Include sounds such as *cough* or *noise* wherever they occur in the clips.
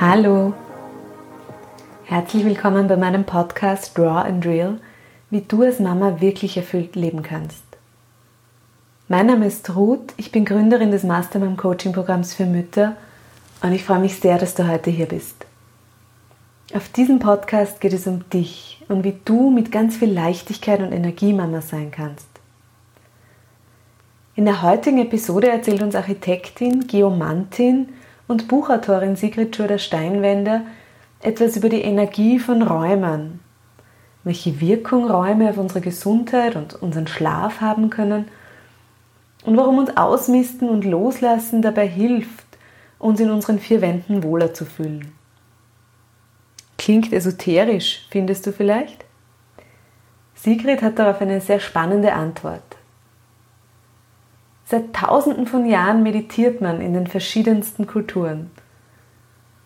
Hallo, herzlich willkommen bei meinem Podcast Draw and Real, wie du als Mama wirklich erfüllt leben kannst. Mein Name ist Ruth, ich bin Gründerin des Mastermind Coaching Programms für Mütter und ich freue mich sehr, dass du heute hier bist. Auf diesem Podcast geht es um dich und wie du mit ganz viel Leichtigkeit und Energie Mama sein kannst. In der heutigen Episode erzählt uns Architektin, Geomantin und Buchautorin Sigrid Schurder-Steinwender etwas über die Energie von Räumen, welche Wirkung Räume auf unsere Gesundheit und unseren Schlaf haben können und warum uns Ausmisten und Loslassen dabei hilft, uns in unseren vier Wänden wohler zu fühlen. Klingt esoterisch, findest du vielleicht? Sigrid hat darauf eine sehr spannende Antwort. Seit tausenden von Jahren meditiert man in den verschiedensten Kulturen.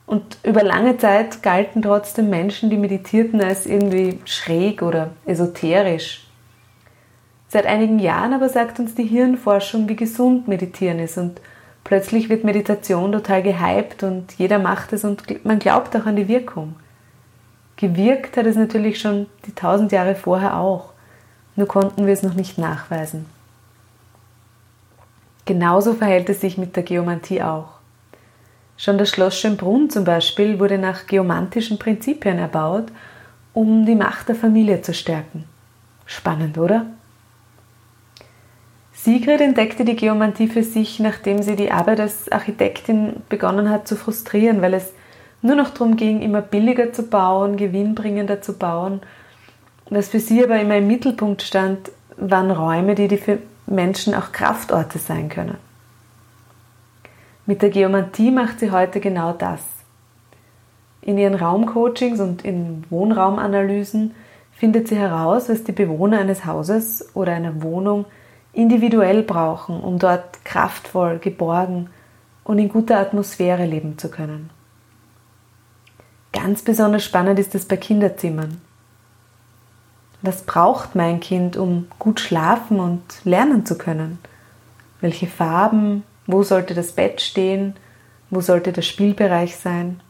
Und über lange Zeit galten trotzdem Menschen, die meditierten, als irgendwie schräg oder esoterisch. Seit einigen Jahren aber sagt uns die Hirnforschung, wie gesund Meditieren ist und plötzlich wird Meditation total gehypt und jeder macht es und man glaubt auch an die Wirkung. Gewirkt hat es natürlich schon die tausend Jahre vorher auch, nur konnten wir es noch nicht nachweisen. Genauso verhält es sich mit der Geomantie auch. Schon das Schloss Schönbrunn zum Beispiel wurde nach geomantischen Prinzipien erbaut, um die Macht der Familie zu stärken. Spannend, oder? Sigrid entdeckte die Geomantie für sich, nachdem sie die Arbeit als Architektin begonnen hat zu frustrieren, weil es nur noch darum ging, immer billiger zu bauen, gewinnbringender zu bauen. Was für sie aber immer im Mittelpunkt stand, waren Räume, die, die Menschen auch Kraftorte sein können. Mit der Geomantie macht sie heute genau das. In ihren Raumcoachings und in Wohnraumanalysen findet sie heraus, was die Bewohner eines Hauses oder einer Wohnung individuell brauchen, um dort kraftvoll, geborgen und in guter Atmosphäre leben zu können. Ganz besonders spannend ist es bei Kinderzimmern. Was braucht mein Kind, um gut schlafen und lernen zu können? Welche Farben? Wo sollte das Bett stehen? Wo sollte der Spielbereich sein?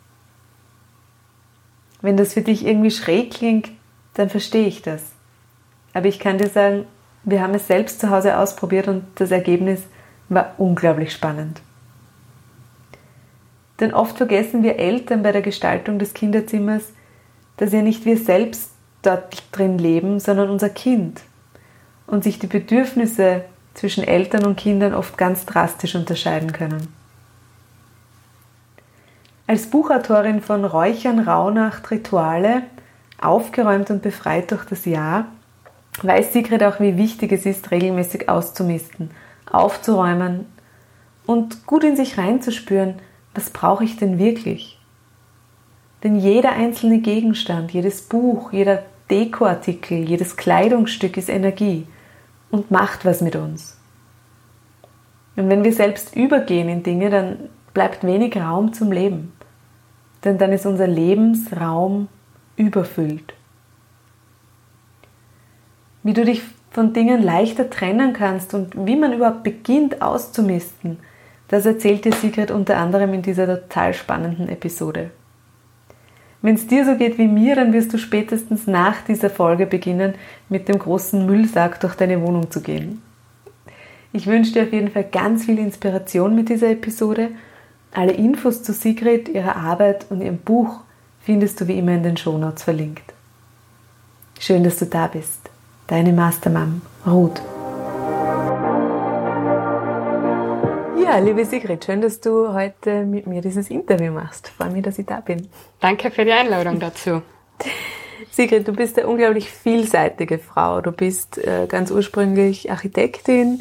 Wenn das für dich irgendwie schräg klingt, dann verstehe ich das. Aber ich kann dir sagen, wir haben es selbst zu Hause ausprobiert und das Ergebnis war unglaublich spannend. Denn oft vergessen wir Eltern bei der Gestaltung des Kinderzimmers, dass ja nicht wir selbst dort drin leben, sondern unser Kind. Und sich die Bedürfnisse zwischen Eltern und Kindern oft ganz drastisch unterscheiden können. Als Buchautorin von Räuchern, Rauhnacht, Rituale, aufgeräumt und befreit durch das Jahr, weiß Sigrid auch, wie wichtig es ist, regelmäßig auszumisten, aufzuräumen und gut in sich reinzuspüren, was brauche ich denn wirklich? Denn jeder einzelne Gegenstand, jedes Buch, jeder Dekoartikel, jedes Kleidungsstück ist Energie und macht was mit uns. Und wenn wir selbst übergehen in Dinge, dann bleibt wenig Raum zum Leben. Denn dann ist unser Lebensraum überfüllt. Wie du dich von Dingen leichter trennen kannst und wie man überhaupt beginnt auszumisten, das erzählt dir Sigrid unter anderem in dieser total spannenden Episode. Wenn es dir so geht wie mir, dann wirst du spätestens nach dieser Folge beginnen, mit dem großen Müllsack durch deine Wohnung zu gehen. Ich wünsche dir auf jeden Fall ganz viel Inspiration mit dieser Episode. Alle Infos zu Sigrid, ihrer Arbeit und ihrem Buch findest du wie immer in den Shownotes verlinkt. Schön, dass du da bist. Deine Mastermam, Ruth. Ja, liebe Sigrid, schön, dass du heute mit mir dieses Interview machst. Freue mich, dass ich da bin. Danke für die Einladung dazu. *laughs* Sigrid, du bist eine unglaublich vielseitige Frau. Du bist äh, ganz ursprünglich Architektin,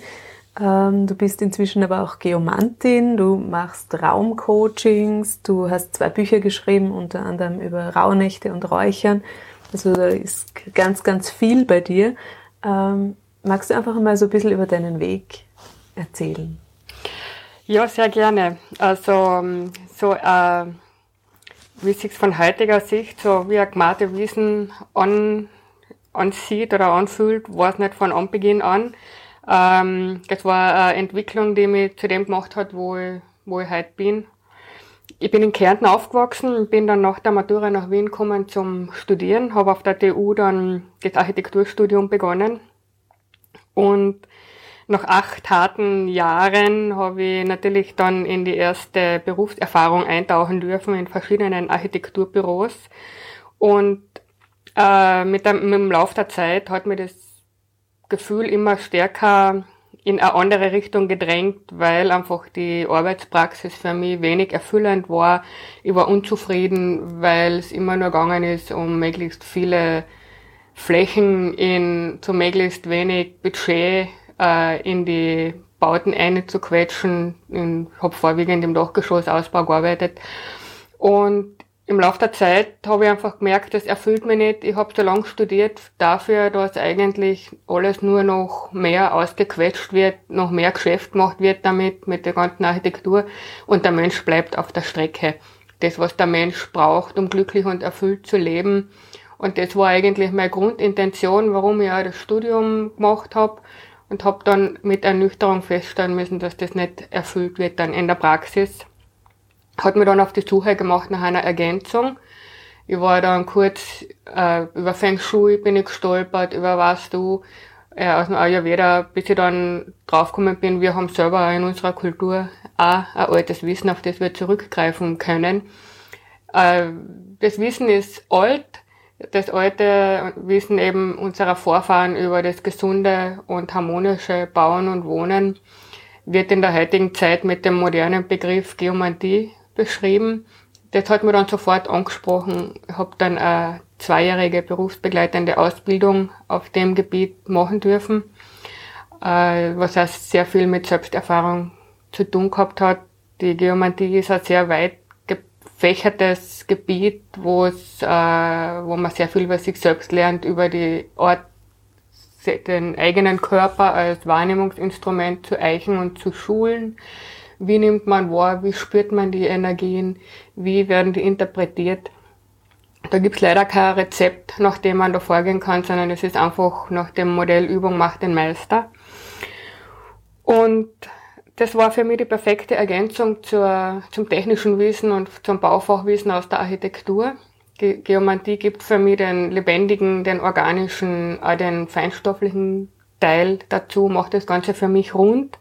ähm, du bist inzwischen aber auch Geomantin, du machst Raumcoachings, du hast zwei Bücher geschrieben, unter anderem über Rauhnächte und Räuchern. Also da ist ganz, ganz viel bei dir. Ähm, magst du einfach mal so ein bisschen über deinen Weg erzählen? Ja, sehr gerne. Also ähm, so äh, wie sich von heutiger Sicht so wie ein gemarte Wiesen an, ansieht oder anfühlt, war es nicht von Anbeginn an. Ähm, das war eine Entwicklung, die mich zu dem gemacht hat, wo ich, wo ich heute bin. Ich bin in Kärnten aufgewachsen, bin dann nach der Matura nach Wien gekommen zum Studieren, habe auf der TU dann das Architekturstudium begonnen und nach acht harten Jahren habe ich natürlich dann in die erste Berufserfahrung eintauchen dürfen in verschiedenen Architekturbüros. Und äh, mit, dem, mit dem Lauf der Zeit hat mir das Gefühl immer stärker in eine andere Richtung gedrängt, weil einfach die Arbeitspraxis für mich wenig erfüllend war. Ich war unzufrieden, weil es immer nur gegangen ist, um möglichst viele Flächen in zu möglichst wenig Budget äh, in die Bauten einzuquetschen. Ich habe vorwiegend im Dachgeschossausbau gearbeitet. Und im Laufe der Zeit habe ich einfach gemerkt, das erfüllt mich nicht. Ich habe so lange studiert dafür, dass eigentlich alles nur noch mehr ausgequetscht wird, noch mehr Geschäft gemacht wird damit, mit der ganzen Architektur und der Mensch bleibt auf der Strecke. Das, was der Mensch braucht, um glücklich und erfüllt zu leben. Und das war eigentlich meine Grundintention, warum ich auch das Studium gemacht habe und habe dann mit Ernüchterung feststellen müssen, dass das nicht erfüllt wird dann in der Praxis. Hat mir dann auf die Suche gemacht nach einer Ergänzung. Ich war dann kurz äh, über Feng Shui bin ich gestolpert, über was du äh, aus dem Ayurveda, bis ich dann draufgekommen bin, wir haben selber in unserer Kultur auch ein altes Wissen, auf das wir zurückgreifen können. Äh, das Wissen ist alt, das alte Wissen eben unserer Vorfahren über das gesunde und harmonische Bauen und Wohnen wird in der heutigen Zeit mit dem modernen Begriff Geomantie beschrieben. Das hat mir dann sofort angesprochen. Ich habe dann eine zweijährige berufsbegleitende Ausbildung auf dem Gebiet machen dürfen, äh, was auch sehr viel mit Selbsterfahrung zu tun gehabt hat. Die Geomantie ist ein sehr weit gefächertes Gebiet, wo es, äh, wo man sehr viel über sich selbst lernt, über die Art, den eigenen Körper als Wahrnehmungsinstrument zu eichen und zu schulen. Wie nimmt man wahr? Wie spürt man die Energien? Wie werden die interpretiert? Da gibt's leider kein Rezept, nach dem man da vorgehen kann, sondern es ist einfach nach dem Modell Übung macht den Meister. Und das war für mich die perfekte Ergänzung zur, zum technischen Wissen und zum Baufachwissen aus der Architektur. Ge Geomantie gibt für mich den lebendigen, den organischen, auch den feinstofflichen Teil dazu, macht das Ganze für mich rund.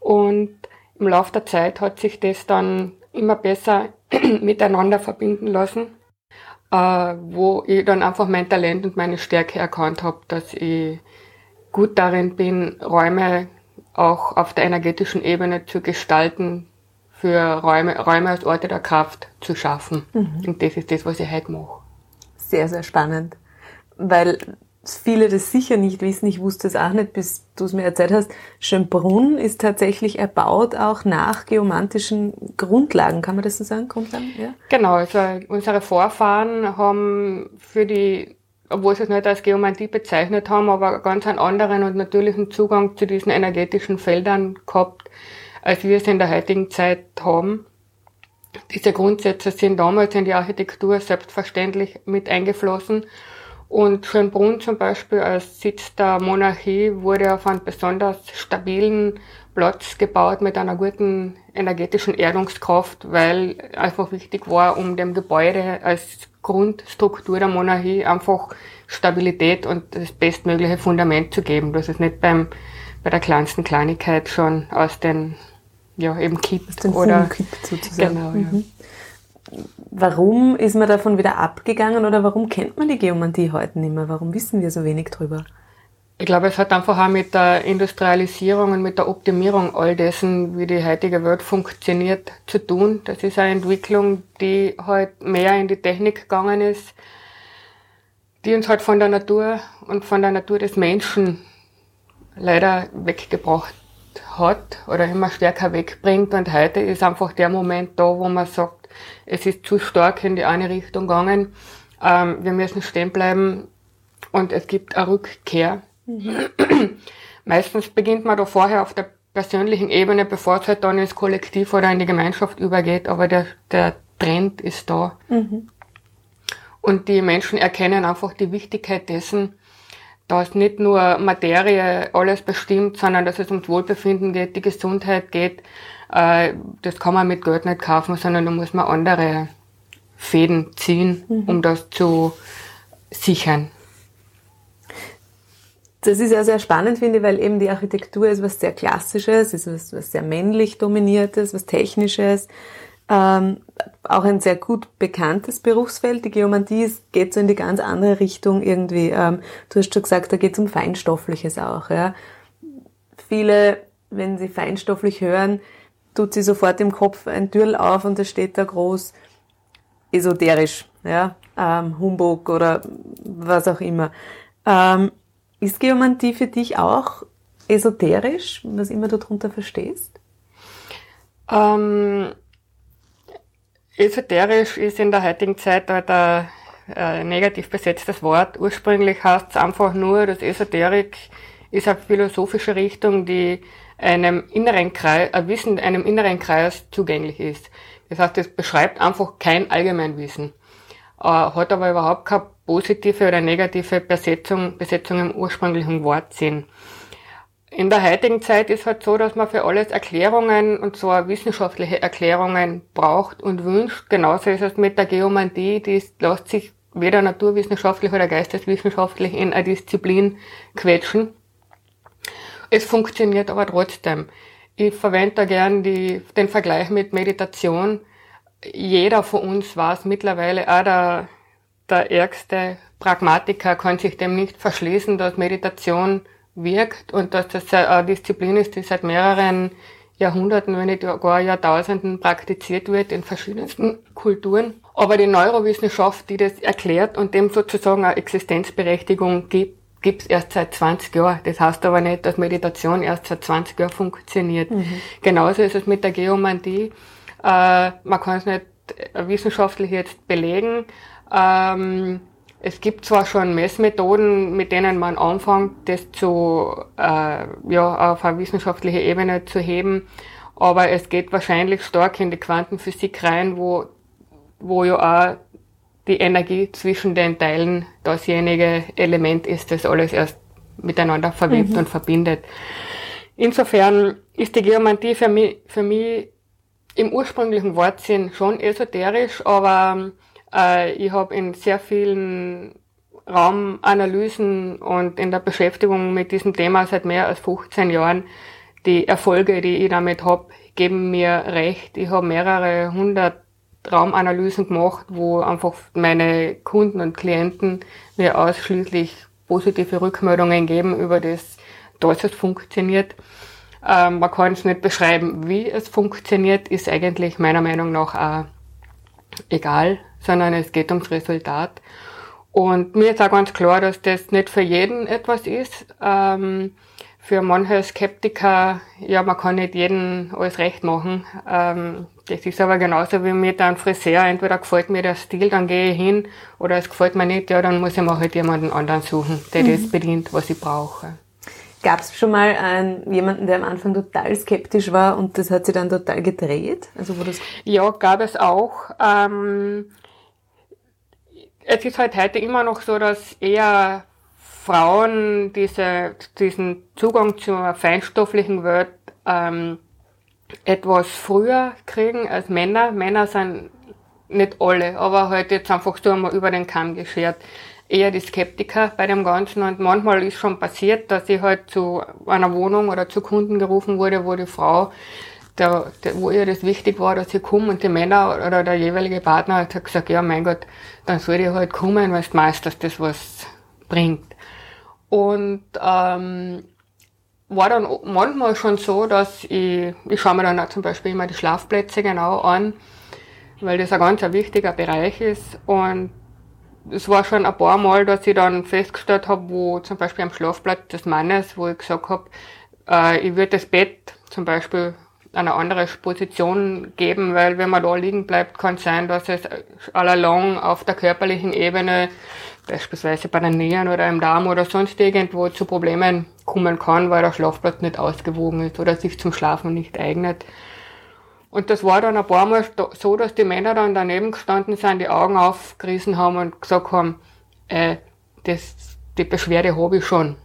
Und im Laufe der Zeit hat sich das dann immer besser *clears throat* miteinander verbinden lassen, äh, wo ich dann einfach mein Talent und meine Stärke erkannt habe, dass ich gut darin bin, Räume auch auf der energetischen Ebene zu gestalten, für Räume, Räume als Orte der Kraft zu schaffen. Mhm. Und das ist das, was ich heute mache. Sehr, sehr spannend. Weil viele das sicher nicht wissen, ich wusste es auch nicht, bis du es mir erzählt hast, Schönbrunn ist tatsächlich erbaut auch nach geomantischen Grundlagen, kann man das so sagen, Grundlagen? Ja? Genau, also unsere Vorfahren haben für die obwohl sie es nicht als Geomantie bezeichnet haben, aber ganz einen anderen und natürlichen Zugang zu diesen energetischen Feldern gehabt, als wir es in der heutigen Zeit haben. Diese Grundsätze sind damals in die Architektur selbstverständlich mit eingeflossen. Und Schönbrunn zum Beispiel als Sitz der Monarchie wurde auf einen besonders stabilen Platz gebaut mit einer guten energetischen Erdungskraft, weil einfach wichtig war, um dem Gebäude als Grundstruktur der Monarchie einfach Stabilität und das bestmögliche Fundament zu geben, dass es nicht beim, bei der kleinsten Kleinigkeit schon aus den, ja, eben kippt oder, kippt sozusagen. Genau, mhm. ja. Warum ist man davon wieder abgegangen oder warum kennt man die Geomantie heute nicht mehr? Warum wissen wir so wenig drüber? Ich glaube, es hat einfach auch mit der Industrialisierung und mit der Optimierung all dessen, wie die heutige Welt funktioniert, zu tun. Das ist eine Entwicklung, die halt mehr in die Technik gegangen ist, die uns halt von der Natur und von der Natur des Menschen leider weggebracht hat oder immer stärker wegbringt. Und heute ist einfach der Moment da, wo man sagt, es ist zu stark in die eine Richtung gegangen. Ähm, wir müssen stehen bleiben und es gibt eine Rückkehr Mhm. *clears throat* Meistens beginnt man da vorher auf der persönlichen Ebene, bevor es halt dann ins Kollektiv oder in die Gemeinschaft übergeht, aber der, der Trend ist da. Mhm. Und die Menschen erkennen einfach die Wichtigkeit dessen, dass nicht nur Materie alles bestimmt, sondern dass es ums Wohlbefinden geht, die Gesundheit geht. Äh, das kann man mit Geld nicht kaufen, sondern da muss man andere Fäden ziehen, mhm. um das zu sichern. Das ist ja sehr spannend, finde ich, weil eben die Architektur ist was sehr Klassisches, ist was, was sehr männlich dominiertes, was Technisches. Ähm, auch ein sehr gut bekanntes Berufsfeld. Die Geomantie ist, geht so in die ganz andere Richtung irgendwie. Ähm, du hast schon gesagt, da geht es um Feinstoffliches auch. Ja. Viele, wenn sie feinstofflich hören, tut sie sofort im Kopf ein Türl auf und es steht da groß esoterisch, ja, ähm, Humbug oder was auch immer. Ähm, ist Geomantie für dich auch esoterisch, was immer du darunter verstehst? Ähm, Esoterisch ist in der heutigen Zeit halt ein äh, negativ besetztes Wort. Ursprünglich heißt es einfach nur, dass Esoterik ist eine philosophische Richtung, die einem inneren Kreis, ein Wissen einem inneren Kreis zugänglich ist. Das heißt, es beschreibt einfach kein Allgemeinwissen, äh, hat aber überhaupt keine positive oder negative Besetzung, Besetzung im ursprünglichen Wortsinn. In der heutigen Zeit ist halt so, dass man für alles Erklärungen und zwar wissenschaftliche Erklärungen braucht und wünscht. Genauso ist es mit der Geomantie, die lässt sich weder naturwissenschaftlich oder geisteswissenschaftlich in eine Disziplin quetschen. Es funktioniert aber trotzdem. Ich verwende da gern die, den Vergleich mit Meditation. Jeder von uns weiß mittlerweile, auch der, der ärgste Pragmatiker kann sich dem nicht verschließen, dass Meditation wirkt und dass das eine Disziplin ist, die seit mehreren Jahrhunderten, wenn nicht gar Jahrtausenden praktiziert wird in verschiedensten Kulturen. Aber die Neurowissenschaft, die das erklärt und dem sozusagen eine Existenzberechtigung gibt, gibt es erst seit 20 Jahren. Das heißt aber nicht, dass Meditation erst seit 20 Jahren funktioniert. Mhm. Genauso ist es mit der Geomantie. Äh, man kann es nicht wissenschaftlich jetzt belegen. Ähm, es gibt zwar schon Messmethoden, mit denen man anfängt, das zu, äh, ja, auf eine wissenschaftliche Ebene zu heben, aber es geht wahrscheinlich stark in die Quantenphysik rein, wo, wo ja auch die Energie zwischen den Teilen dasjenige Element ist, das alles erst miteinander verwebt mhm. und verbindet. Insofern ist die Geomantie für mich, für mich im ursprünglichen Wortsinn schon esoterisch, aber äh, ich habe in sehr vielen Raumanalysen und in der Beschäftigung mit diesem Thema seit mehr als 15 Jahren die Erfolge, die ich damit habe, geben mir recht. Ich habe mehrere hundert Raumanalysen gemacht, wo einfach meine Kunden und Klienten mir ausschließlich positive Rückmeldungen geben über das, dass es funktioniert. Ähm, man kann es nicht beschreiben, wie es funktioniert, ist eigentlich meiner Meinung nach auch egal sondern es geht ums Resultat. Und mir ist auch ganz klar, dass das nicht für jeden etwas ist. Ähm, für manche Skeptiker, ja, man kann nicht jeden alles recht machen. Ähm, das ist aber genauso wie mit einem Friseur. Entweder gefällt mir der Stil, dann gehe ich hin, oder es gefällt mir nicht, ja, dann muss ich mir halt jemanden anderen suchen, der mhm. das bedient, was ich brauche. Gab es schon mal einen, jemanden, der am Anfang total skeptisch war und das hat sich dann total gedreht? Also wo das ja, gab es auch. Ähm, es ist halt heute immer noch so, dass eher Frauen diese, diesen Zugang zur feinstofflichen Welt ähm, etwas früher kriegen als Männer. Männer sind nicht alle, aber halt jetzt einfach so einmal über den Kamm geschert. Eher die Skeptiker bei dem Ganzen und manchmal ist schon passiert, dass ich halt zu einer Wohnung oder zu Kunden gerufen wurde, wo die Frau der, der, wo ihr das wichtig war, dass ich komme und die Männer oder der jeweilige Partner hat gesagt, ja mein Gott, dann soll ich halt kommen, weil du meinst, dass das was bringt. Und ähm, war dann manchmal schon so, dass ich, ich schaue mir dann auch zum Beispiel immer die Schlafplätze genau an, weil das ein ganz ein wichtiger Bereich ist. Und es war schon ein paar Mal, dass ich dann festgestellt habe, wo zum Beispiel am Schlafplatz des Mannes, wo ich gesagt habe, äh, ich würde das Bett zum Beispiel eine andere Position geben, weil wenn man da liegen bleibt, kann es sein, dass es allalong auf der körperlichen Ebene, beispielsweise bei den Nieren oder im Darm oder sonst irgendwo zu Problemen kommen kann, weil der Schlafplatz nicht ausgewogen ist oder sich zum Schlafen nicht eignet. Und das war dann ein paar Mal so, dass die Männer dann daneben gestanden sind, die Augen aufgerissen haben und gesagt haben, äh, das die Beschwerde habe ich schon.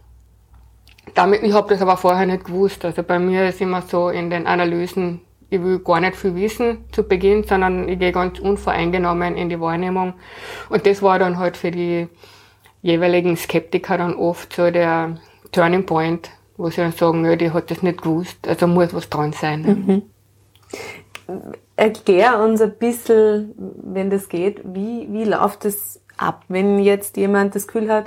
Damit, ich habe das aber vorher nicht gewusst. Also bei mir ist immer so in den Analysen, ich will gar nicht viel wissen zu Beginn, sondern ich gehe ganz unvoreingenommen in die Wahrnehmung. Und das war dann halt für die jeweiligen Skeptiker dann oft so der Turning Point, wo sie dann sagen, ja, die hat das nicht gewusst, also muss was dran sein. Mhm. Erklär uns ein bisschen, wenn das geht, wie, wie läuft das ab, wenn jetzt jemand das Gefühl hat,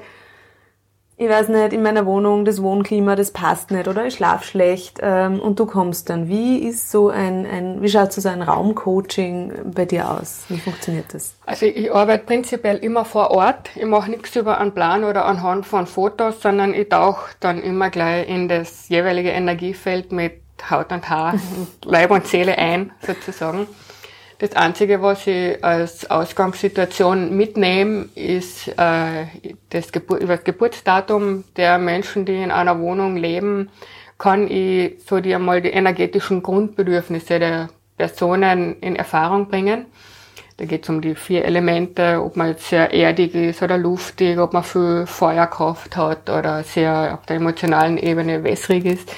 ich weiß nicht, in meiner Wohnung, das Wohnklima, das passt nicht oder ich schlaf schlecht ähm, und du kommst dann. Wie ist so ein, ein wie schaut so ein Raumcoaching bei dir aus? Wie funktioniert das? Also ich arbeite prinzipiell immer vor Ort. Ich mache nichts über einen Plan oder anhand von Fotos, sondern ich tauche dann immer gleich in das jeweilige Energiefeld mit Haut und Haar, *laughs* Leib und Seele ein, sozusagen. Das Einzige, was ich als Ausgangssituation mitnehme, ist äh, das Gebur das Geburtsdatum der Menschen, die in einer Wohnung leben, kann ich so die einmal die energetischen Grundbedürfnisse der Personen in Erfahrung bringen. Da geht es um die vier Elemente, ob man jetzt sehr erdig ist oder luftig, ob man viel Feuerkraft hat oder sehr auf der emotionalen Ebene wässrig ist.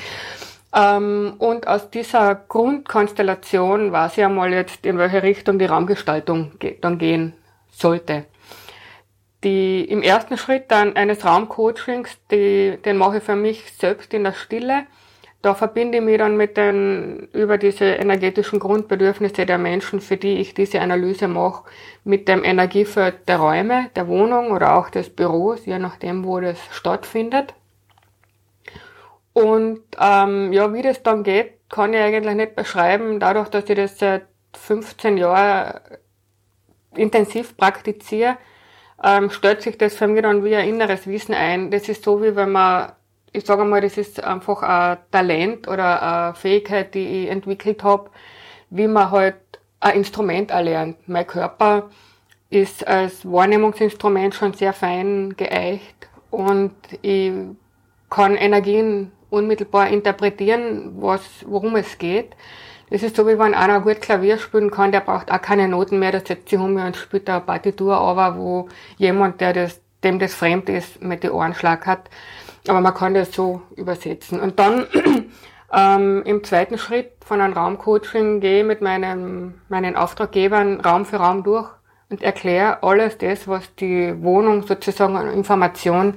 Ähm, und aus dieser Grundkonstellation weiß ich einmal jetzt, in welche Richtung die Raumgestaltung dann gehen sollte. Die, Im ersten Schritt dann eines Raumcoachings, die, den mache ich für mich selbst in der Stille. Da verbinde ich mich dann mit den, über diese energetischen Grundbedürfnisse der Menschen, für die ich diese Analyse mache, mit dem Energiefeld der Räume, der Wohnung oder auch des Büros, je nachdem, wo das stattfindet. Und ähm, ja, wie das dann geht, kann ich eigentlich nicht beschreiben. Dadurch, dass ich das seit 15 Jahren intensiv praktiziere, ähm, stellt sich das für mich dann wie ein inneres Wissen ein. Das ist so, wie wenn man, ich sage mal, das ist einfach ein Talent oder eine Fähigkeit, die ich entwickelt habe, wie man halt ein Instrument erlernt. Mein Körper ist als Wahrnehmungsinstrument schon sehr fein geeicht und ich kann Energien unmittelbar interpretieren, was, worum es geht. Das ist so, wie wenn einer gut Klavier spielen kann, der braucht auch keine Noten mehr, der setzt sich um und spielt eine Partitur aber wo jemand, der das, dem das fremd ist, mit den Ohren Schlag hat. Aber man kann das so übersetzen. Und dann *clears throat* ähm, im zweiten Schritt von einem Raumcoaching gehe ich mit meinem, meinen Auftraggebern Raum für Raum durch und erkläre alles das, was die Wohnung sozusagen an Information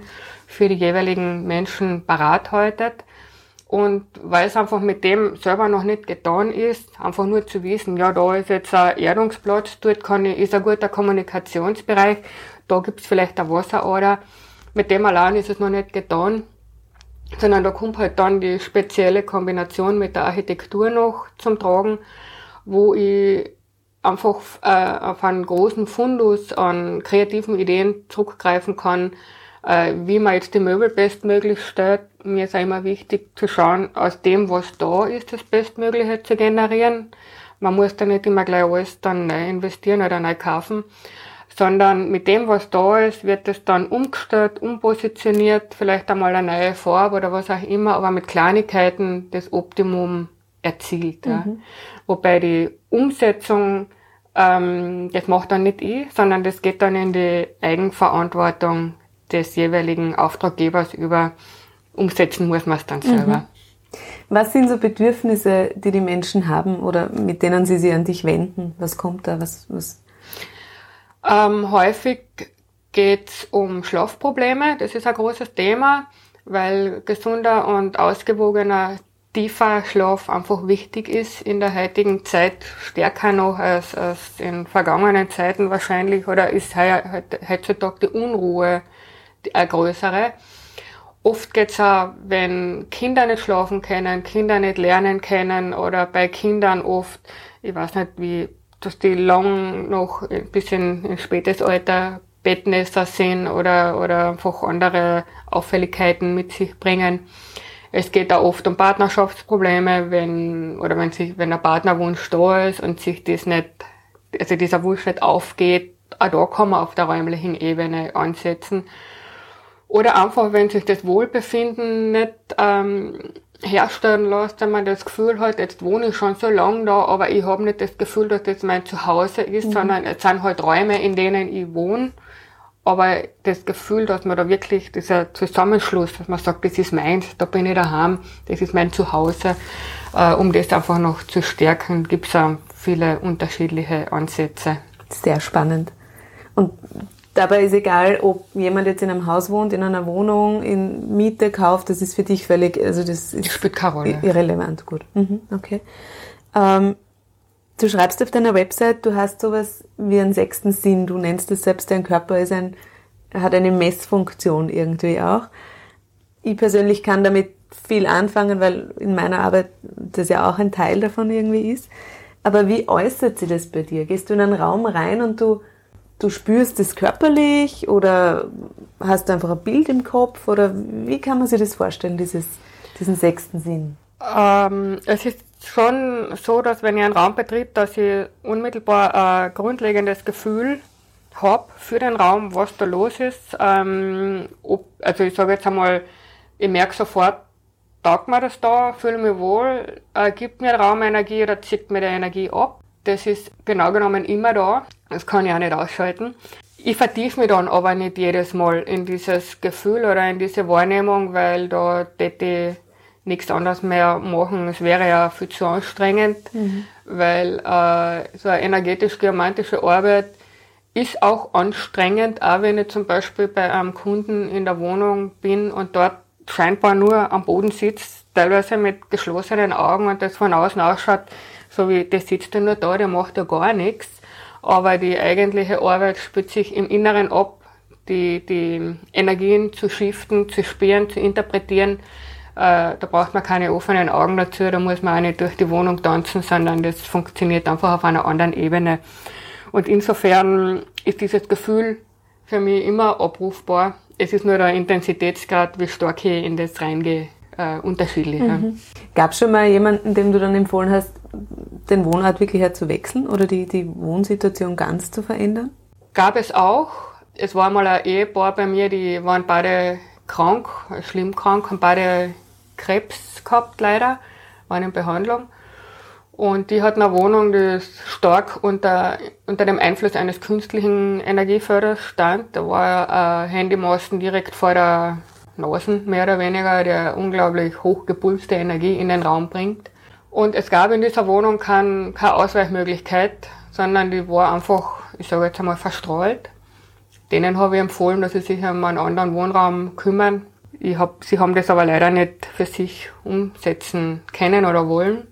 für die jeweiligen Menschen parat haltet. Und weil es einfach mit dem selber noch nicht getan ist, einfach nur zu wissen, ja, da ist jetzt ein Erdungsplatz, dort kann ich, ist ein guter Kommunikationsbereich, da gibt's vielleicht eine Wasserader. Mit dem allein ist es noch nicht getan, sondern da kommt halt dann die spezielle Kombination mit der Architektur noch zum Tragen, wo ich einfach äh, auf einen großen Fundus an kreativen Ideen zurückgreifen kann, wie man jetzt die Möbel bestmöglich stellt. Mir ist auch immer wichtig zu schauen, aus dem, was da ist, das Bestmögliche zu generieren. Man muss da nicht immer gleich alles dann neu investieren oder neu kaufen, sondern mit dem, was da ist, wird es dann umgestellt, umpositioniert, vielleicht einmal eine neue Farbe oder was auch immer, aber mit Kleinigkeiten das Optimum erzielt. Mhm. Ja. Wobei die Umsetzung, ähm, das macht dann nicht ich, sondern das geht dann in die Eigenverantwortung des jeweiligen Auftraggebers über umsetzen muss man es dann selber. Mhm. Was sind so Bedürfnisse, die die Menschen haben oder mit denen sie sich an dich wenden? Was kommt da? Was, was? Ähm, häufig geht es um Schlafprobleme. Das ist ein großes Thema, weil gesunder und ausgewogener tiefer Schlaf einfach wichtig ist in der heutigen Zeit, stärker noch als, als in vergangenen Zeiten wahrscheinlich, oder ist heutzutage die Unruhe eine größere. Oft geht's auch, wenn Kinder nicht schlafen können, Kinder nicht lernen können oder bei Kindern oft, ich weiß nicht wie, dass die lang noch ein bisschen in spätes Alter Bettnässer sind oder, oder einfach andere Auffälligkeiten mit sich bringen. Es geht auch oft um Partnerschaftsprobleme, wenn, oder wenn sich, wenn ein Partnerwunsch da ist und sich das nicht, also dieser Wunsch nicht aufgeht, auch da kann man auf der räumlichen Ebene ansetzen. Oder einfach, wenn sich das Wohlbefinden nicht ähm, herstellen lässt, wenn man das Gefühl hat, jetzt wohne ich schon so lange da, aber ich habe nicht das Gefühl, dass das mein Zuhause ist, mhm. sondern es sind halt Räume, in denen ich wohne aber das Gefühl, dass man da wirklich dieser Zusammenschluss, dass man sagt, das ist meins, da bin ich daheim, das ist mein Zuhause, äh, um das einfach noch zu stärken, gibt es auch viele unterschiedliche Ansätze. Sehr spannend. Und dabei ist egal, ob jemand jetzt in einem Haus wohnt, in einer Wohnung, in Miete kauft, das ist für dich völlig, also das, das spielt keine Rolle. Irrelevant, gut. Mhm, okay. Ähm, Du schreibst auf deiner Website, du hast sowas wie einen sechsten Sinn. Du nennst es selbst, dein Körper ist ein, hat eine Messfunktion irgendwie auch. Ich persönlich kann damit viel anfangen, weil in meiner Arbeit das ja auch ein Teil davon irgendwie ist. Aber wie äußert sich das bei dir? Gehst du in einen Raum rein und du, du spürst es körperlich oder hast du einfach ein Bild im Kopf oder wie kann man sich das vorstellen, dieses, diesen sechsten Sinn? Ähm, es ist schon so, dass wenn ich einen Raum betritt, dass ich unmittelbar ein grundlegendes Gefühl habe für den Raum, was da los ist. Ähm, ob, also ich sage jetzt einmal, ich merke sofort, taugt mir das da, fühle mich wohl, äh, gibt mir Raumenergie oder zieht mir die Energie ab. Das ist genau genommen immer da. Das kann ich auch nicht ausschalten. Ich vertiefe mich dann aber nicht jedes Mal in dieses Gefühl oder in diese Wahrnehmung, weil da die nichts anderes mehr machen. Es wäre ja viel zu anstrengend, mhm. weil äh, so eine energetisch-geomantische Arbeit ist auch anstrengend, auch wenn ich zum Beispiel bei einem Kunden in der Wohnung bin und dort scheinbar nur am Boden sitzt, teilweise mit geschlossenen Augen und das von außen ausschaut, so wie der sitzt ja nur da, der macht ja gar nichts. Aber die eigentliche Arbeit spielt sich im Inneren ab, die, die Energien zu shiften, zu spüren, zu interpretieren äh, da braucht man keine offenen Augen dazu, da muss man auch nicht durch die Wohnung tanzen, sondern das funktioniert einfach auf einer anderen Ebene. Und insofern ist dieses Gefühl für mich immer abrufbar. Es ist nur der Intensitätsgrad, wie stark ich in das reingehe, äh, unterschiedlich. Mhm. Gab es schon mal jemanden, dem du dann empfohlen hast, den Wohnort wirklich zu wechseln oder die, die Wohnsituation ganz zu verändern? Gab es auch. Es war mal ein Ehepaar bei mir, die waren beide krank, schlimm krank, haben beide Krebs gehabt leider, waren in Behandlung. Und die hatten eine Wohnung, die stark unter, unter dem Einfluss eines künstlichen Energieförders stand. Da war ein Handymasten direkt vor der Nase, mehr oder weniger, der unglaublich hochgepulste Energie in den Raum bringt. Und es gab in dieser Wohnung kein, keine Ausweichmöglichkeit, sondern die war einfach, ich sage jetzt einmal, verstrahlt. Denen habe ich empfohlen, dass sie sich um einen anderen Wohnraum kümmern. Ich hab, sie haben das aber leider nicht für sich umsetzen können oder wollen.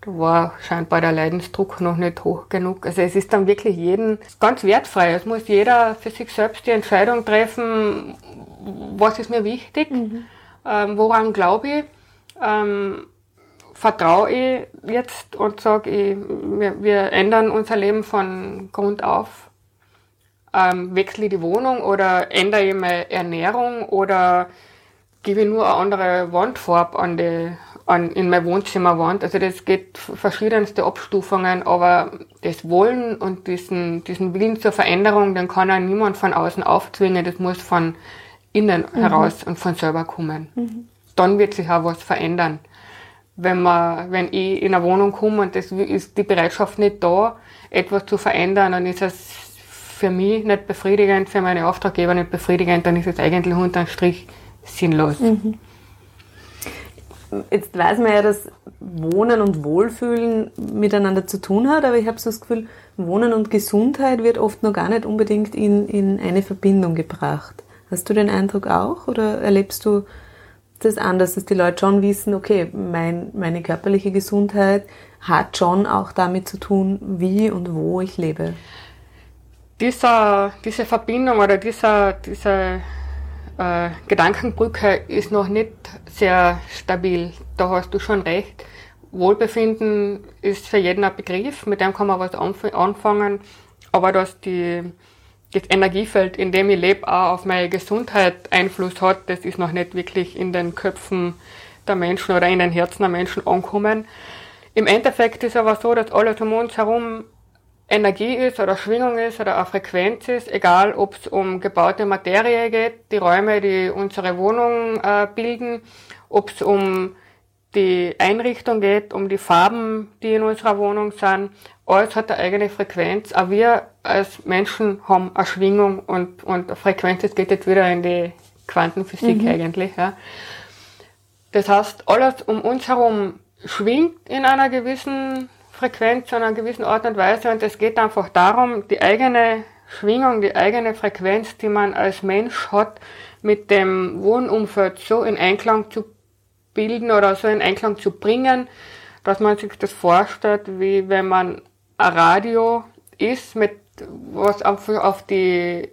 Da war scheinbar der Leidensdruck noch nicht hoch genug. Also es ist dann wirklich jeden ganz wertfrei. Es muss jeder für sich selbst die Entscheidung treffen, was ist mir wichtig, mhm. ähm, woran glaube ich, ähm, vertraue ich jetzt und sage, wir, wir ändern unser Leben von Grund auf ähm, wechsle ich die Wohnung oder ändere ich meine Ernährung oder gebe ich nur eine andere Wandfarbe an die, an, in meine Wohnzimmerwand. Also das geht verschiedenste Abstufungen, aber das Wollen und diesen, diesen Willen zur Veränderung, den kann auch niemand von außen aufzwingen. Das muss von innen mhm. heraus und von selber kommen. Mhm. Dann wird sich auch was verändern. Wenn man, wenn ich in eine Wohnung komme und das ist die Bereitschaft nicht da, etwas zu verändern, dann ist es für mich nicht befriedigend, für meine Auftraggeber nicht befriedigend, dann ist es eigentlich unterm Strich sinnlos. Mhm. Jetzt weiß man ja, dass Wohnen und Wohlfühlen miteinander zu tun hat, aber ich habe so das Gefühl, Wohnen und Gesundheit wird oft noch gar nicht unbedingt in, in eine Verbindung gebracht. Hast du den Eindruck auch oder erlebst du das anders, dass die Leute schon wissen, okay, mein, meine körperliche Gesundheit hat schon auch damit zu tun, wie und wo ich lebe? dieser, diese Verbindung oder dieser, diese äh, Gedankenbrücke ist noch nicht sehr stabil. Da hast du schon recht. Wohlbefinden ist für jeden ein Begriff, mit dem kann man was anfangen, aber dass die, das Energiefeld, in dem ich lebe, auch auf meine Gesundheit Einfluss hat, das ist noch nicht wirklich in den Köpfen der Menschen oder in den Herzen der Menschen ankommen. Im Endeffekt ist aber so, dass alles um uns herum Energie ist oder Schwingung ist oder eine Frequenz ist, egal ob es um gebaute Materie geht, die Räume, die unsere Wohnung äh, bilden, ob es um die Einrichtung geht, um die Farben, die in unserer Wohnung sind. Alles hat eine eigene Frequenz. Auch wir als Menschen haben eine Schwingung und, und eine Frequenz. Es geht jetzt wieder in die Quantenphysik mhm. eigentlich. Ja. Das heißt, alles um uns herum schwingt in einer gewissen Frequenz, in einer gewissen Art und Weise. Und es geht einfach darum, die eigene Schwingung, die eigene Frequenz, die man als Mensch hat, mit dem Wohnumfeld so in Einklang zu bilden oder so in Einklang zu bringen, dass man sich das vorstellt, wie wenn man ein Radio ist, mit was auf, auf die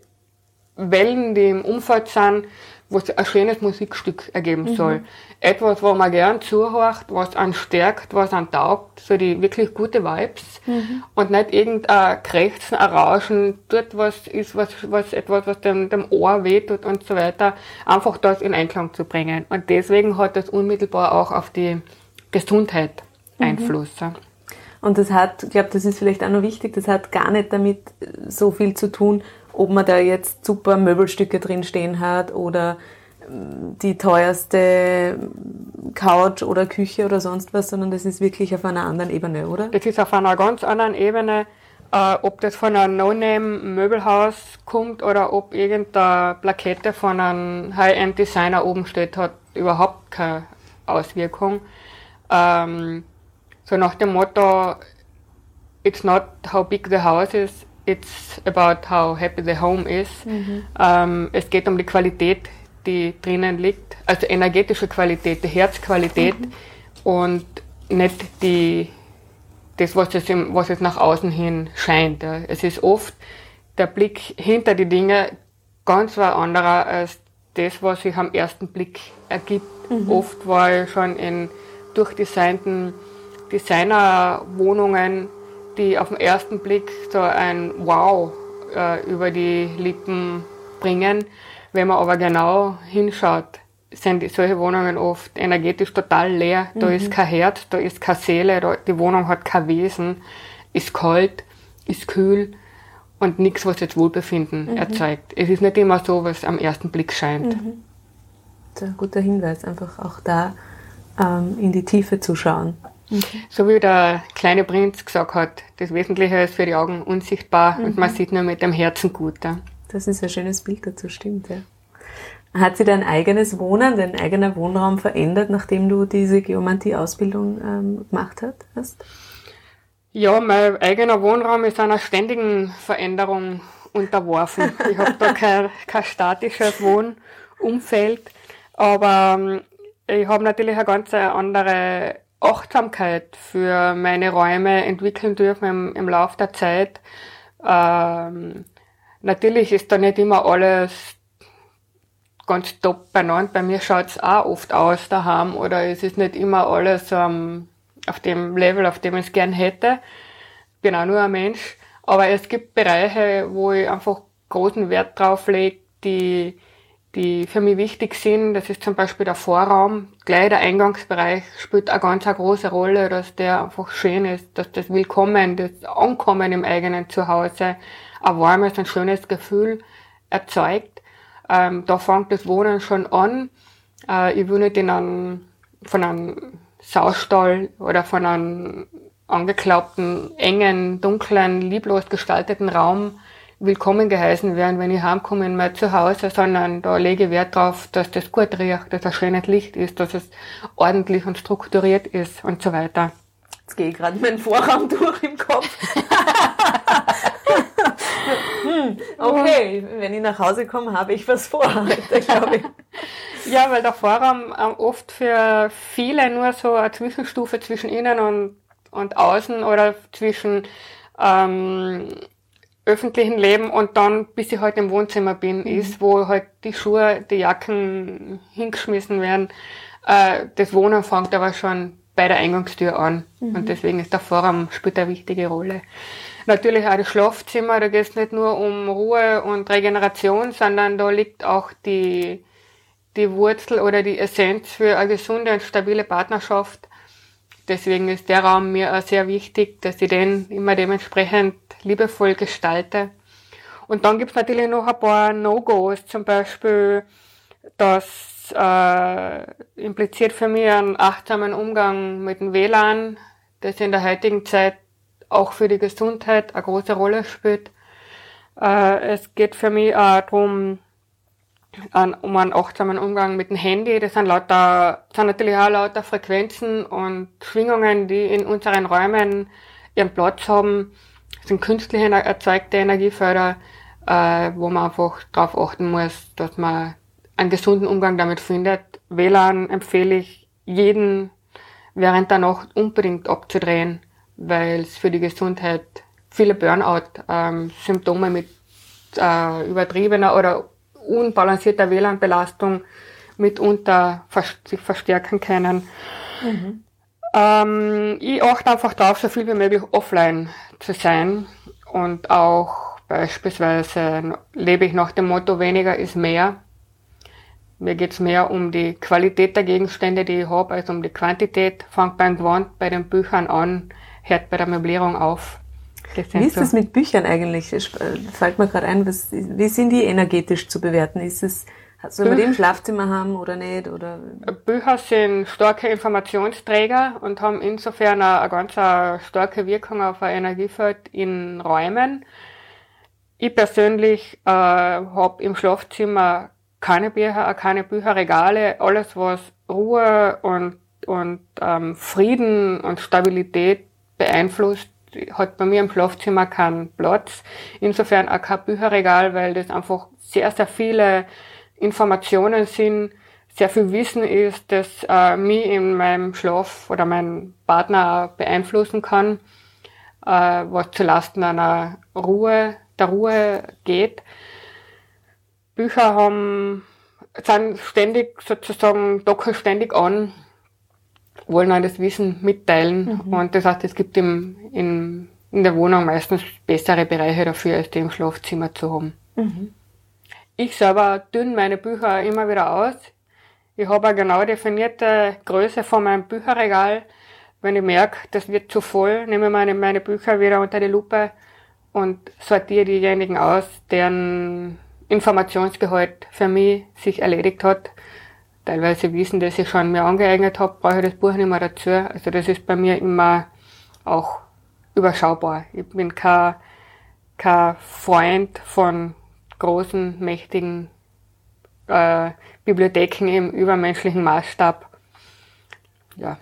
Wellen, die im Umfeld sind, was ein schönes Musikstück ergeben mhm. soll. Etwas, wo man gern zuhört, was einen stärkt, was einen taugt, so die wirklich gute Vibes mhm. und nicht irgendein Krächzen, ein Rauschen, dort was ist, was, was etwas, was dem, dem Ohr wehtut und so weiter, einfach das in Einklang zu bringen. Und deswegen hat das unmittelbar auch auf die Gesundheit mhm. Einfluss. Mhm. Und das hat, ich glaube, das ist vielleicht auch noch wichtig, das hat gar nicht damit so viel zu tun, ob man da jetzt super Möbelstücke drin stehen hat oder ähm, die teuerste Couch oder Küche oder sonst was, sondern das ist wirklich auf einer anderen Ebene, oder? Das ist auf einer ganz anderen Ebene, äh, ob das von einem No-Name-Möbelhaus kommt oder ob irgendeine Plakette von einem High-End-Designer oben steht, hat überhaupt keine Auswirkung. Ähm, so nach dem Motto, it's not how big the house is, it's about how happy the home is. Mhm. Ähm, es geht um die Qualität, die drinnen liegt, also energetische Qualität, die Herzqualität mhm. und nicht die, das, was es, im, was es nach außen hin scheint. Ja. Es ist oft der Blick hinter die Dinge ganz was anderer als das, was sich am ersten Blick ergibt. Mhm. Oft war ich schon in durchdesignten Designerwohnungen die auf den ersten Blick so ein Wow äh, über die Lippen bringen. Wenn man aber genau hinschaut, sind solche Wohnungen oft energetisch total leer. Da mhm. ist kein Herz, da ist keine Seele, da, die Wohnung hat kein Wesen, ist kalt, ist kühl und nichts, was jetzt Wohlbefinden mhm. erzeugt. Es ist nicht immer so, was am ersten Blick scheint. Mhm. Das ist ein guter Hinweis, einfach auch da ähm, in die Tiefe zu schauen. So wie der kleine Prinz gesagt hat, das Wesentliche ist für die Augen unsichtbar mhm. und man sieht nur mit dem Herzen gut. Ja. Das ist ein schönes Bild dazu, stimmt. Ja. Hat sich dein eigenes Wohnen, dein eigener Wohnraum verändert, nachdem du diese Geomantie-Ausbildung ähm, gemacht hast? Ja, mein eigener Wohnraum ist einer ständigen Veränderung unterworfen. ich habe da kein, kein statisches Wohnumfeld, aber ähm, ich habe natürlich eine ganz andere Achtsamkeit für meine Räume entwickeln dürfen im, im Laufe der Zeit. Ähm, natürlich ist da nicht immer alles ganz top beieinander. Bei mir schaut es auch oft aus daheim oder es ist nicht immer alles ähm, auf dem Level, auf dem ich es gern hätte. Bin auch nur ein Mensch. Aber es gibt Bereiche, wo ich einfach großen Wert drauf lege, die die für mich wichtig sind. Das ist zum Beispiel der Vorraum. Gleich der Eingangsbereich spielt eine ganz eine große Rolle, dass der einfach schön ist, dass das Willkommen, das Ankommen im eigenen Zuhause ein warmes, ein schönes Gefühl erzeugt. Ähm, da fängt das Wohnen schon an. Äh, ich will nicht in einen, von einem Saustall oder von einem angeklappten, engen, dunklen, lieblos gestalteten Raum willkommen geheißen werden, wenn ich heimkomme in mein Zuhause, sondern da lege ich Wert darauf, dass das gut riecht, dass ein schönes Licht ist, dass es ordentlich und strukturiert ist und so weiter. Jetzt gehe ich gerade meinen Vorraum durch im Kopf. *laughs* hm, okay, wenn ich nach Hause komme, habe ich was vor heute, glaube ich. *laughs* Ja, weil der Vorraum ähm, oft für viele nur so eine Zwischenstufe zwischen innen und, und außen oder zwischen ähm, öffentlichen Leben und dann, bis ich halt im Wohnzimmer bin, mhm. ist, wo halt die Schuhe, die Jacken hingeschmissen werden. Äh, das Wohnen fängt aber schon bei der Eingangstür an. Mhm. Und deswegen ist der Vorraum spielt eine wichtige Rolle. Natürlich auch das Schlafzimmer, da geht es nicht nur um Ruhe und Regeneration, sondern da liegt auch die, die Wurzel oder die Essenz für eine gesunde und stabile Partnerschaft. Deswegen ist der Raum mir auch sehr wichtig, dass ich den immer dementsprechend liebevoll gestalte. Und dann gibt's natürlich noch ein paar No-Gos, zum Beispiel, das äh, impliziert für mich einen achtsamen Umgang mit dem WLAN, das in der heutigen Zeit auch für die Gesundheit eine große Rolle spielt. Äh, es geht für mich auch darum, an, um einen achtsamen Umgang mit dem Handy. Das sind lauter, sind natürlich auch lauter Frequenzen und Schwingungen, die in unseren Räumen ihren Platz haben. Das sind künstlich erzeugte Energiefelder, äh, wo man einfach darauf achten muss, dass man einen gesunden Umgang damit findet. WLAN empfehle ich jeden während der Nacht unbedingt abzudrehen, weil es für die Gesundheit viele Burnout-Symptome ähm, mit äh, übertriebener oder unbalancierter WLAN-Belastung mitunter sich verstärken können. Mhm. Ähm, ich achte einfach darauf, so viel wie möglich offline zu sein und auch beispielsweise lebe ich nach dem Motto weniger ist mehr. Mir geht's mehr um die Qualität der Gegenstände, die ich habe, als um die Quantität. Fangt beim Gewand bei den Büchern an, hört bei der Möblierung auf. Wie ist es mit Büchern eigentlich? Äh, fällt mir gerade ein, was, wie sind die energetisch zu bewerten? Ist es, soll man die im Schlafzimmer haben oder nicht? Oder? Bücher sind starke Informationsträger und haben insofern eine, eine ganz eine starke Wirkung auf ein Energiefeld in Räumen. Ich persönlich äh, habe im Schlafzimmer keine Bücher, keine Bücherregale, alles was Ruhe und, und ähm, Frieden und Stabilität beeinflusst, hat bei mir im Schlafzimmer keinen Platz. Insofern auch kein Bücherregal, weil das einfach sehr, sehr viele Informationen sind, sehr viel Wissen ist, das äh, mich in meinem Schlaf oder meinen Partner beeinflussen kann, äh, was zu Lasten einer Ruhe, der Ruhe geht. Bücher haben, sind ständig sozusagen, docken ständig an wollen auch das Wissen mitteilen. Mhm. Und das heißt, es gibt im, in, in der Wohnung meistens bessere Bereiche dafür, als die im Schlafzimmer zu haben. Mhm. Ich selber dünn meine Bücher immer wieder aus. Ich habe eine genau definierte Größe von meinem Bücherregal. Wenn ich merke, das wird zu voll, nehme ich meine, meine Bücher wieder unter die Lupe und sortiere diejenigen aus, deren Informationsgehalt für mich sich erledigt hat teilweise Wissen, das ich schon mir angeeignet habe, brauche ich das Buch nicht mehr dazu. Also das ist bei mir immer auch überschaubar. Ich bin kein, kein Freund von großen, mächtigen äh, Bibliotheken im übermenschlichen Maßstab. Ja.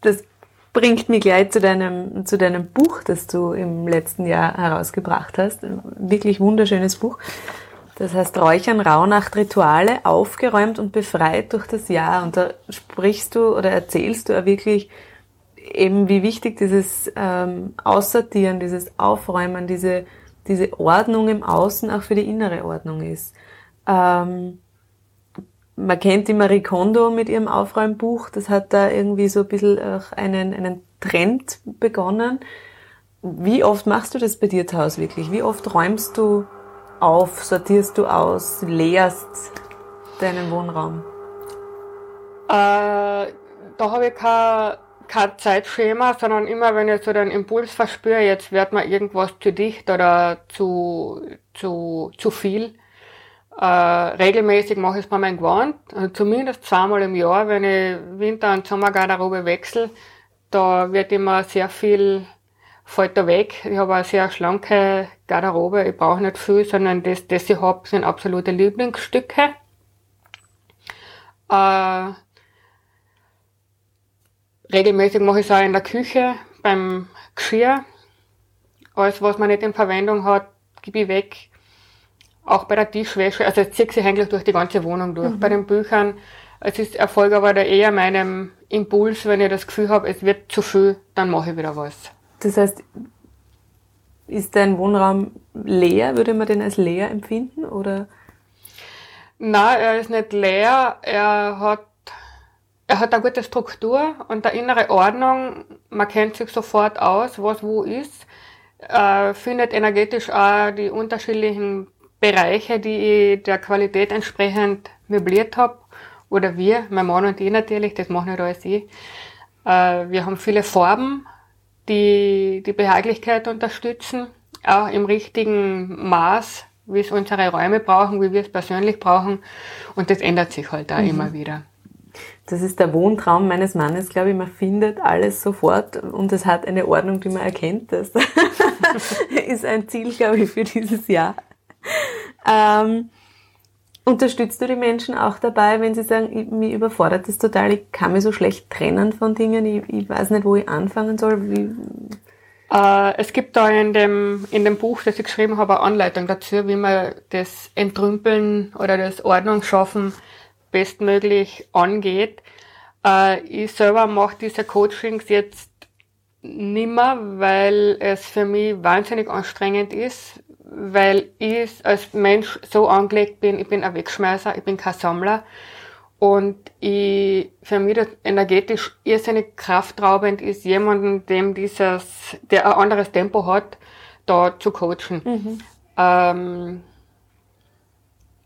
Das bringt mich gleich zu deinem, zu deinem Buch, das du im letzten Jahr herausgebracht hast. Ein wirklich wunderschönes Buch. Das heißt Räuchern, Rauhnacht, Rituale, aufgeräumt und befreit durch das Jahr. Und da sprichst du oder erzählst du ja wirklich eben, wie wichtig dieses ähm, Aussortieren, dieses Aufräumen, diese, diese Ordnung im Außen auch für die innere Ordnung ist. Ähm, man kennt die Marie Kondo mit ihrem Aufräumbuch, das hat da irgendwie so ein bisschen auch einen, einen Trend begonnen. Wie oft machst du das bei dir zu Hause wirklich? Wie oft räumst du auf, sortierst du aus, leerst deinen Wohnraum? Äh, da habe ich kein, kein Zeitschema, sondern immer, wenn ich so den Impuls verspüre, jetzt wird mir irgendwas zu dicht oder zu, zu, zu viel, äh, regelmäßig mache ich es bei meinem Gewand, also zumindest zweimal im Jahr, wenn ich Winter- und Sommergarderobe wechsle, da wird immer sehr viel fällt da weg. Ich habe eine sehr schlanke Garderobe, ich brauche nicht viel, sondern das, das ich habe, sind absolute Lieblingsstücke. Äh, regelmäßig mache ich es auch in der Küche, beim Geschirr. Alles, was man nicht in Verwendung hat, gebe ich weg. Auch bei der Tischwäsche, also es zieht sich eigentlich durch die ganze Wohnung durch. Mhm. Bei den Büchern, es ist Erfolg aber da eher meinem Impuls, wenn ich das Gefühl habe, es wird zu viel, dann mache ich wieder was. Das heißt, ist dein Wohnraum leer? Würde man den als leer empfinden? Oder? Nein, er ist nicht leer. Er hat, er hat eine gute Struktur und eine innere Ordnung. Man kennt sich sofort aus, was wo ist. Er findet energetisch auch die unterschiedlichen Bereiche, die ich der Qualität entsprechend möbliert habe. Oder wir, mein Mann und ich natürlich, das mache nicht alles ich. Äh, wir haben viele Farben, die die Behaglichkeit unterstützen, auch im richtigen Maß, wie es unsere Räume brauchen, wie wir es persönlich brauchen. Und das ändert sich halt auch mhm. immer wieder. Das ist der Wohntraum meines Mannes, glaube ich. Man findet alles sofort und es hat eine Ordnung, die man erkennt. Das *laughs* ist ein Ziel, glaube ich, für dieses Jahr. Ähm, unterstützt du die Menschen auch dabei, wenn sie sagen, ich, mich überfordert das total, ich kann mich so schlecht trennen von Dingen, ich, ich weiß nicht, wo ich anfangen soll? Wie, äh, es gibt da in dem, in dem Buch, das ich geschrieben habe, eine Anleitung dazu, wie man das Entrümpeln oder das Ordnungsschaffen bestmöglich angeht. Äh, ich selber mache diese Coachings jetzt nimmer, weil es für mich wahnsinnig anstrengend ist, weil ich als Mensch so angelegt bin, ich bin ein Wegschmeißer, ich bin kein Sammler. Und ich, für mich das energetisch irrsinnig kraftraubend ist, jemanden, dem dieses, der ein anderes Tempo hat, da zu coachen. Mhm. Ähm,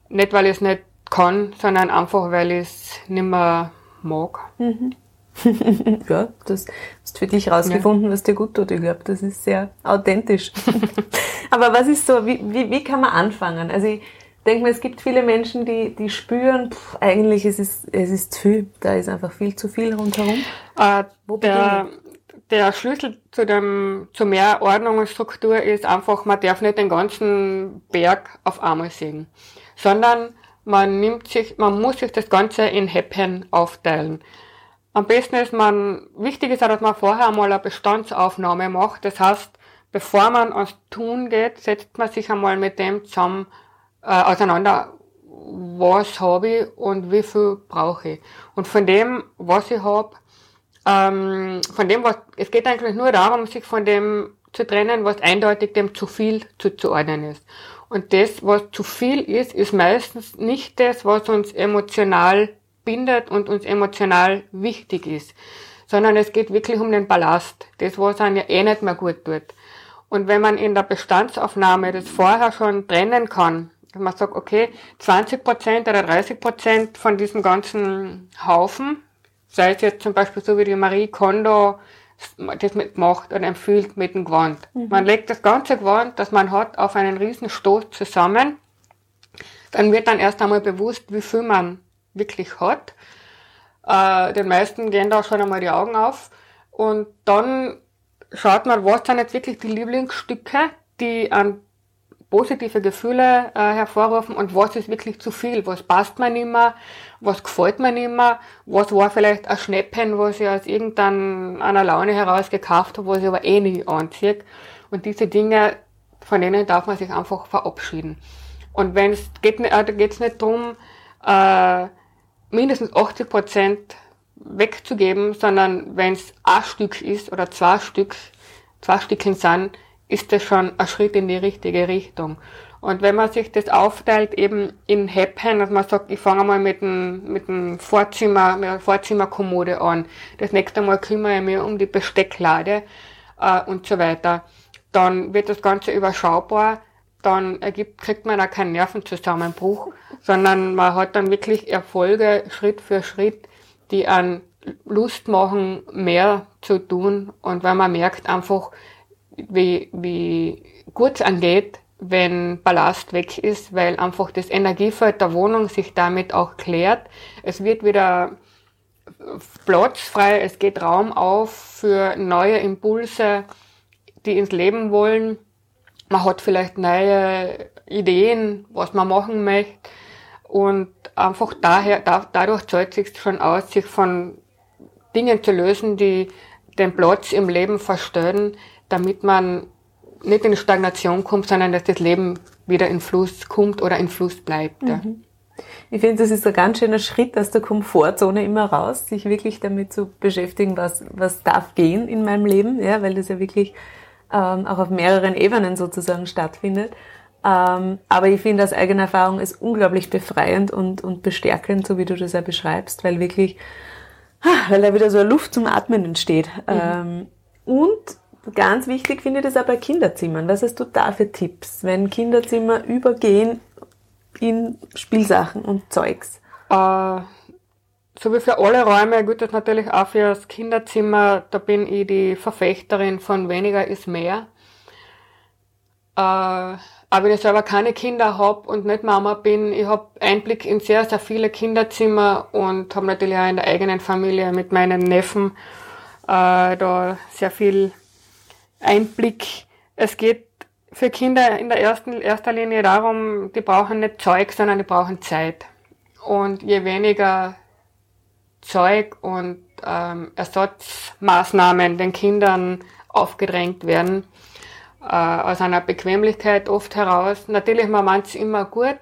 nicht, weil ich es nicht kann, sondern einfach, weil ich es nicht mehr mag. Mhm. *laughs* ja, das hast für dich rausgefunden, ja. was dir gut tut. Ich glaube, das ist sehr authentisch. *laughs* Aber was ist so, wie, wie, wie kann man anfangen? Also ich denke mir, es gibt viele Menschen, die, die spüren, pff, eigentlich ist es, es ist zu viel. Da ist einfach viel zu viel rundherum. Äh, Wo der, der Schlüssel zu, dem, zu mehr Ordnung und Struktur ist einfach, man darf nicht den ganzen Berg auf einmal sehen, sondern man nimmt sich, man muss sich das Ganze in Häppchen aufteilen. Am besten ist man, wichtig ist auch, dass man vorher einmal eine Bestandsaufnahme macht. Das heißt, bevor man ans Tun geht, setzt man sich einmal mit dem zusammen äh, auseinander, was habe ich und wie viel brauche ich. Und von dem, was ich habe, ähm, von dem, was, es geht eigentlich nur darum, sich von dem zu trennen, was eindeutig dem zu viel zuzuordnen ist. Und das, was zu viel ist, ist meistens nicht das, was uns emotional bindet und uns emotional wichtig ist, sondern es geht wirklich um den Ballast, das, was einem ja eh nicht mehr gut tut. Und wenn man in der Bestandsaufnahme das vorher schon trennen kann, wenn man sagt, okay, 20 Prozent oder 30 Prozent von diesem ganzen Haufen, sei es jetzt zum Beispiel so wie die Marie Kondo das mitmacht oder empfiehlt mit dem Gewand. Mhm. Man legt das ganze Gewand, das man hat, auf einen riesen Stoß zusammen. Dann wird dann erst einmal bewusst, wie viel man wirklich hat. Äh, den meisten gehen da schon einmal die Augen auf. Und dann schaut man, was sind jetzt wirklich die Lieblingsstücke, die an positive Gefühle äh, hervorrufen und was ist wirklich zu viel, was passt mir nicht mehr, was gefällt mir nicht mehr, was war vielleicht ein Schnäppen, was ich aus irgendeiner Laune heraus gekauft habe, was ich aber eh nicht anziehe. Und diese Dinge, von denen darf man sich einfach verabschieden. Und wenn es geht, äh, da geht es nicht darum, äh, mindestens 80 Prozent wegzugeben, sondern wenn es ein Stück ist oder zwei Stück, zwei Stückchen sind, ist das schon ein Schritt in die richtige Richtung. Und wenn man sich das aufteilt eben in Häppchen, dass man sagt, ich fange mal mit dem, mit dem Vorzimmer, mit der Vorzimmerkommode an, das nächste Mal kümmere ich mich um die Bestecklade äh, und so weiter, dann wird das Ganze überschaubar, dann ergibt, kriegt man da keinen Nervenzusammenbruch, sondern man hat dann wirklich Erfolge Schritt für Schritt, die an Lust machen, mehr zu tun. Und wenn man merkt einfach, wie, wie gut es angeht, wenn Ballast weg ist, weil einfach das Energiefeld der Wohnung sich damit auch klärt. Es wird wieder Platz frei, es geht Raum auf für neue Impulse, die ins Leben wollen man hat vielleicht neue Ideen, was man machen möchte. Und einfach daher, da, dadurch zahlt sich schon aus, sich von Dingen zu lösen, die den Platz im Leben verstören, damit man nicht in Stagnation kommt, sondern dass das Leben wieder in Fluss kommt oder in Fluss bleibt. Mhm. Ich finde, das ist ein ganz schöner Schritt aus der Komfortzone immer raus, sich wirklich damit zu beschäftigen, was, was darf gehen in meinem Leben, ja, weil das ja wirklich ähm, auch auf mehreren Ebenen sozusagen stattfindet. Ähm, aber ich finde, aus eigener Erfahrung ist unglaublich befreiend und, und bestärkend, so wie du das ja beschreibst, weil wirklich, weil da wieder so eine Luft zum Atmen entsteht. Mhm. Ähm, und ganz wichtig finde ich das auch bei Kinderzimmern. Was hast du da für Tipps, wenn Kinderzimmer übergehen in Spielsachen und Zeugs? Äh, so wie für alle Räume gilt das natürlich auch für das Kinderzimmer. Da bin ich die Verfechterin von weniger ist mehr. Äh, auch wenn ich selber keine Kinder habe und nicht Mama bin, ich habe Einblick in sehr, sehr viele Kinderzimmer und habe natürlich auch in der eigenen Familie mit meinen Neffen äh, da sehr viel Einblick. Es geht für Kinder in der ersten, erster Linie darum, die brauchen nicht Zeug, sondern die brauchen Zeit. Und je weniger Zeug und ähm, Ersatzmaßnahmen den Kindern aufgedrängt werden, äh, aus einer Bequemlichkeit oft heraus. Natürlich, man meint es immer gut,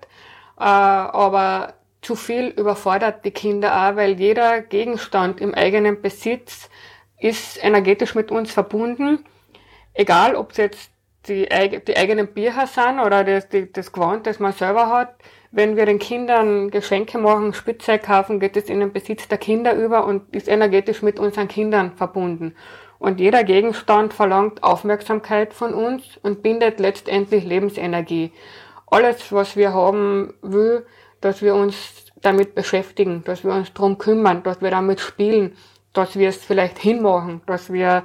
äh, aber zu viel überfordert die Kinder auch, weil jeder Gegenstand im eigenen Besitz ist energetisch mit uns verbunden. Egal, ob es jetzt die, die eigenen Bücher sind oder das, die, das Gewand, das man selber hat. Wenn wir den Kindern Geschenke machen, Spielzeug kaufen, geht es in den Besitz der Kinder über und ist energetisch mit unseren Kindern verbunden. Und jeder Gegenstand verlangt Aufmerksamkeit von uns und bindet letztendlich Lebensenergie. Alles, was wir haben, will, dass wir uns damit beschäftigen, dass wir uns drum kümmern, dass wir damit spielen, dass wir es vielleicht hinmachen, dass wir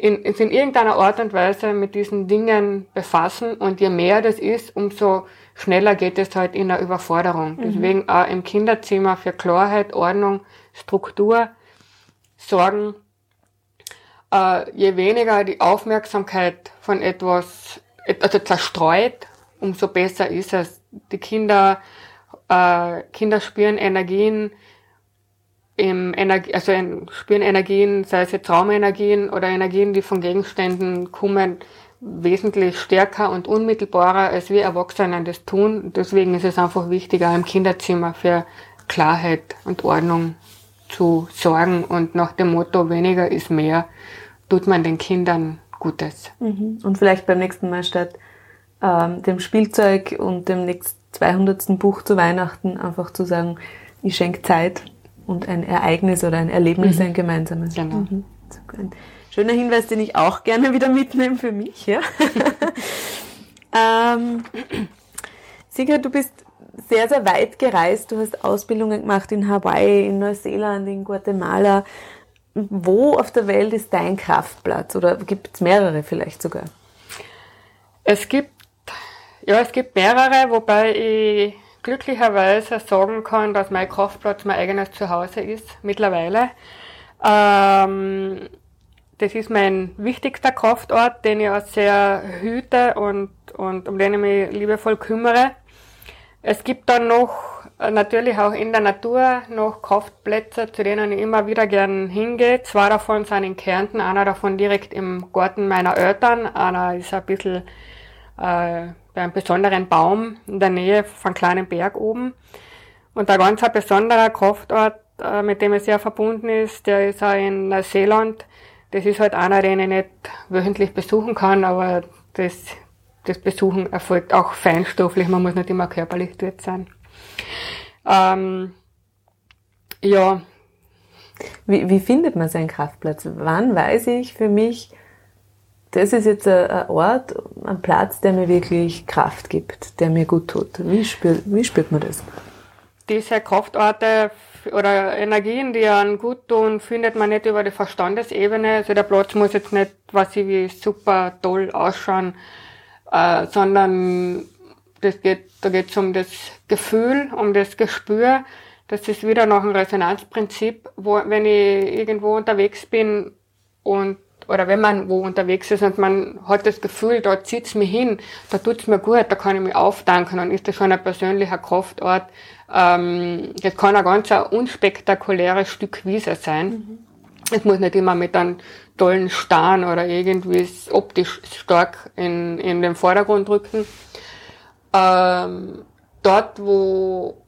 in, in irgendeiner Art und Weise mit diesen Dingen befassen und je mehr das ist, umso schneller geht es halt in der Überforderung. Mhm. Deswegen auch im Kinderzimmer für Klarheit, Ordnung, Struktur sorgen. Äh, je weniger die Aufmerksamkeit von etwas, also zerstreut, umso besser ist es. Die Kinder, äh, Kinder spüren Energien, im Energie, also in, spüren Energien, sei es jetzt Raumenergien oder Energien, die von Gegenständen kommen, wesentlich stärker und unmittelbarer, als wir Erwachsenen das tun. Deswegen ist es einfach wichtiger, im Kinderzimmer für Klarheit und Ordnung zu sorgen und nach dem Motto weniger ist mehr, tut man den Kindern Gutes. Mhm. Und vielleicht beim nächsten Mal statt ähm, dem Spielzeug und dem nächsten 200. Buch zu Weihnachten einfach zu sagen, ich schenke Zeit und ein Ereignis oder ein Erlebnis, mhm. ein gemeinsames. Genau. Mhm. Ein schöner Hinweis, den ich auch gerne wieder mitnehme für mich. Ja. *laughs* ähm, Sigrid, du bist sehr, sehr weit gereist. Du hast Ausbildungen gemacht in Hawaii, in Neuseeland, in Guatemala. Wo auf der Welt ist dein Kraftplatz? Oder gibt es mehrere vielleicht sogar? Es gibt, ja, es gibt mehrere, wobei ich glücklicherweise sagen kann, dass mein Kraftplatz mein eigenes Zuhause ist mittlerweile. Ähm, das ist mein wichtigster Kraftort, den ich auch sehr hüte und, und um den ich mich liebevoll kümmere. Es gibt dann noch natürlich auch in der Natur noch Kraftplätze, zu denen ich immer wieder gern hingehe. Zwei davon sind in Kärnten, einer davon direkt im Garten meiner Eltern, einer ist ein bisschen äh, bei einem besonderen Baum in der Nähe von kleinen Berg oben. Und ein ganz besonderer Kraftort, äh, mit dem es sehr verbunden ist, der ist auch in Neuseeland. Das ist halt einer, den ich nicht wöchentlich besuchen kann, aber das, das Besuchen erfolgt auch feinstofflich, man muss nicht immer körperlich dort sein. Ähm, ja. Wie, wie findet man seinen Kraftplatz? Wann weiß ich für mich, das ist jetzt ein Ort, ein Platz, der mir wirklich Kraft gibt, der mir gut tut. Wie spürt, wie spürt man das? Diese Kraftorte oder Energien, die einen gut tun, findet man nicht über die Verstandesebene. Also der Platz muss jetzt nicht, was ich wie super toll ausschauen, äh, sondern das geht, da geht es um das Gefühl, um das Gespür. Das ist wieder noch ein Resonanzprinzip, wo, wenn ich irgendwo unterwegs bin und oder wenn man wo unterwegs ist und man hat das Gefühl, da zieht's mich hin, da tut's mir gut, da kann ich mich aufdanken, dann ist das schon ein persönlicher Kraftort. Ähm, das kann ein ganz unspektakuläres Stück Wiese sein. Mhm. Es muss nicht immer mit einem tollen Stern oder irgendwie optisch stark in, in den Vordergrund rücken. Ähm, dort, wo,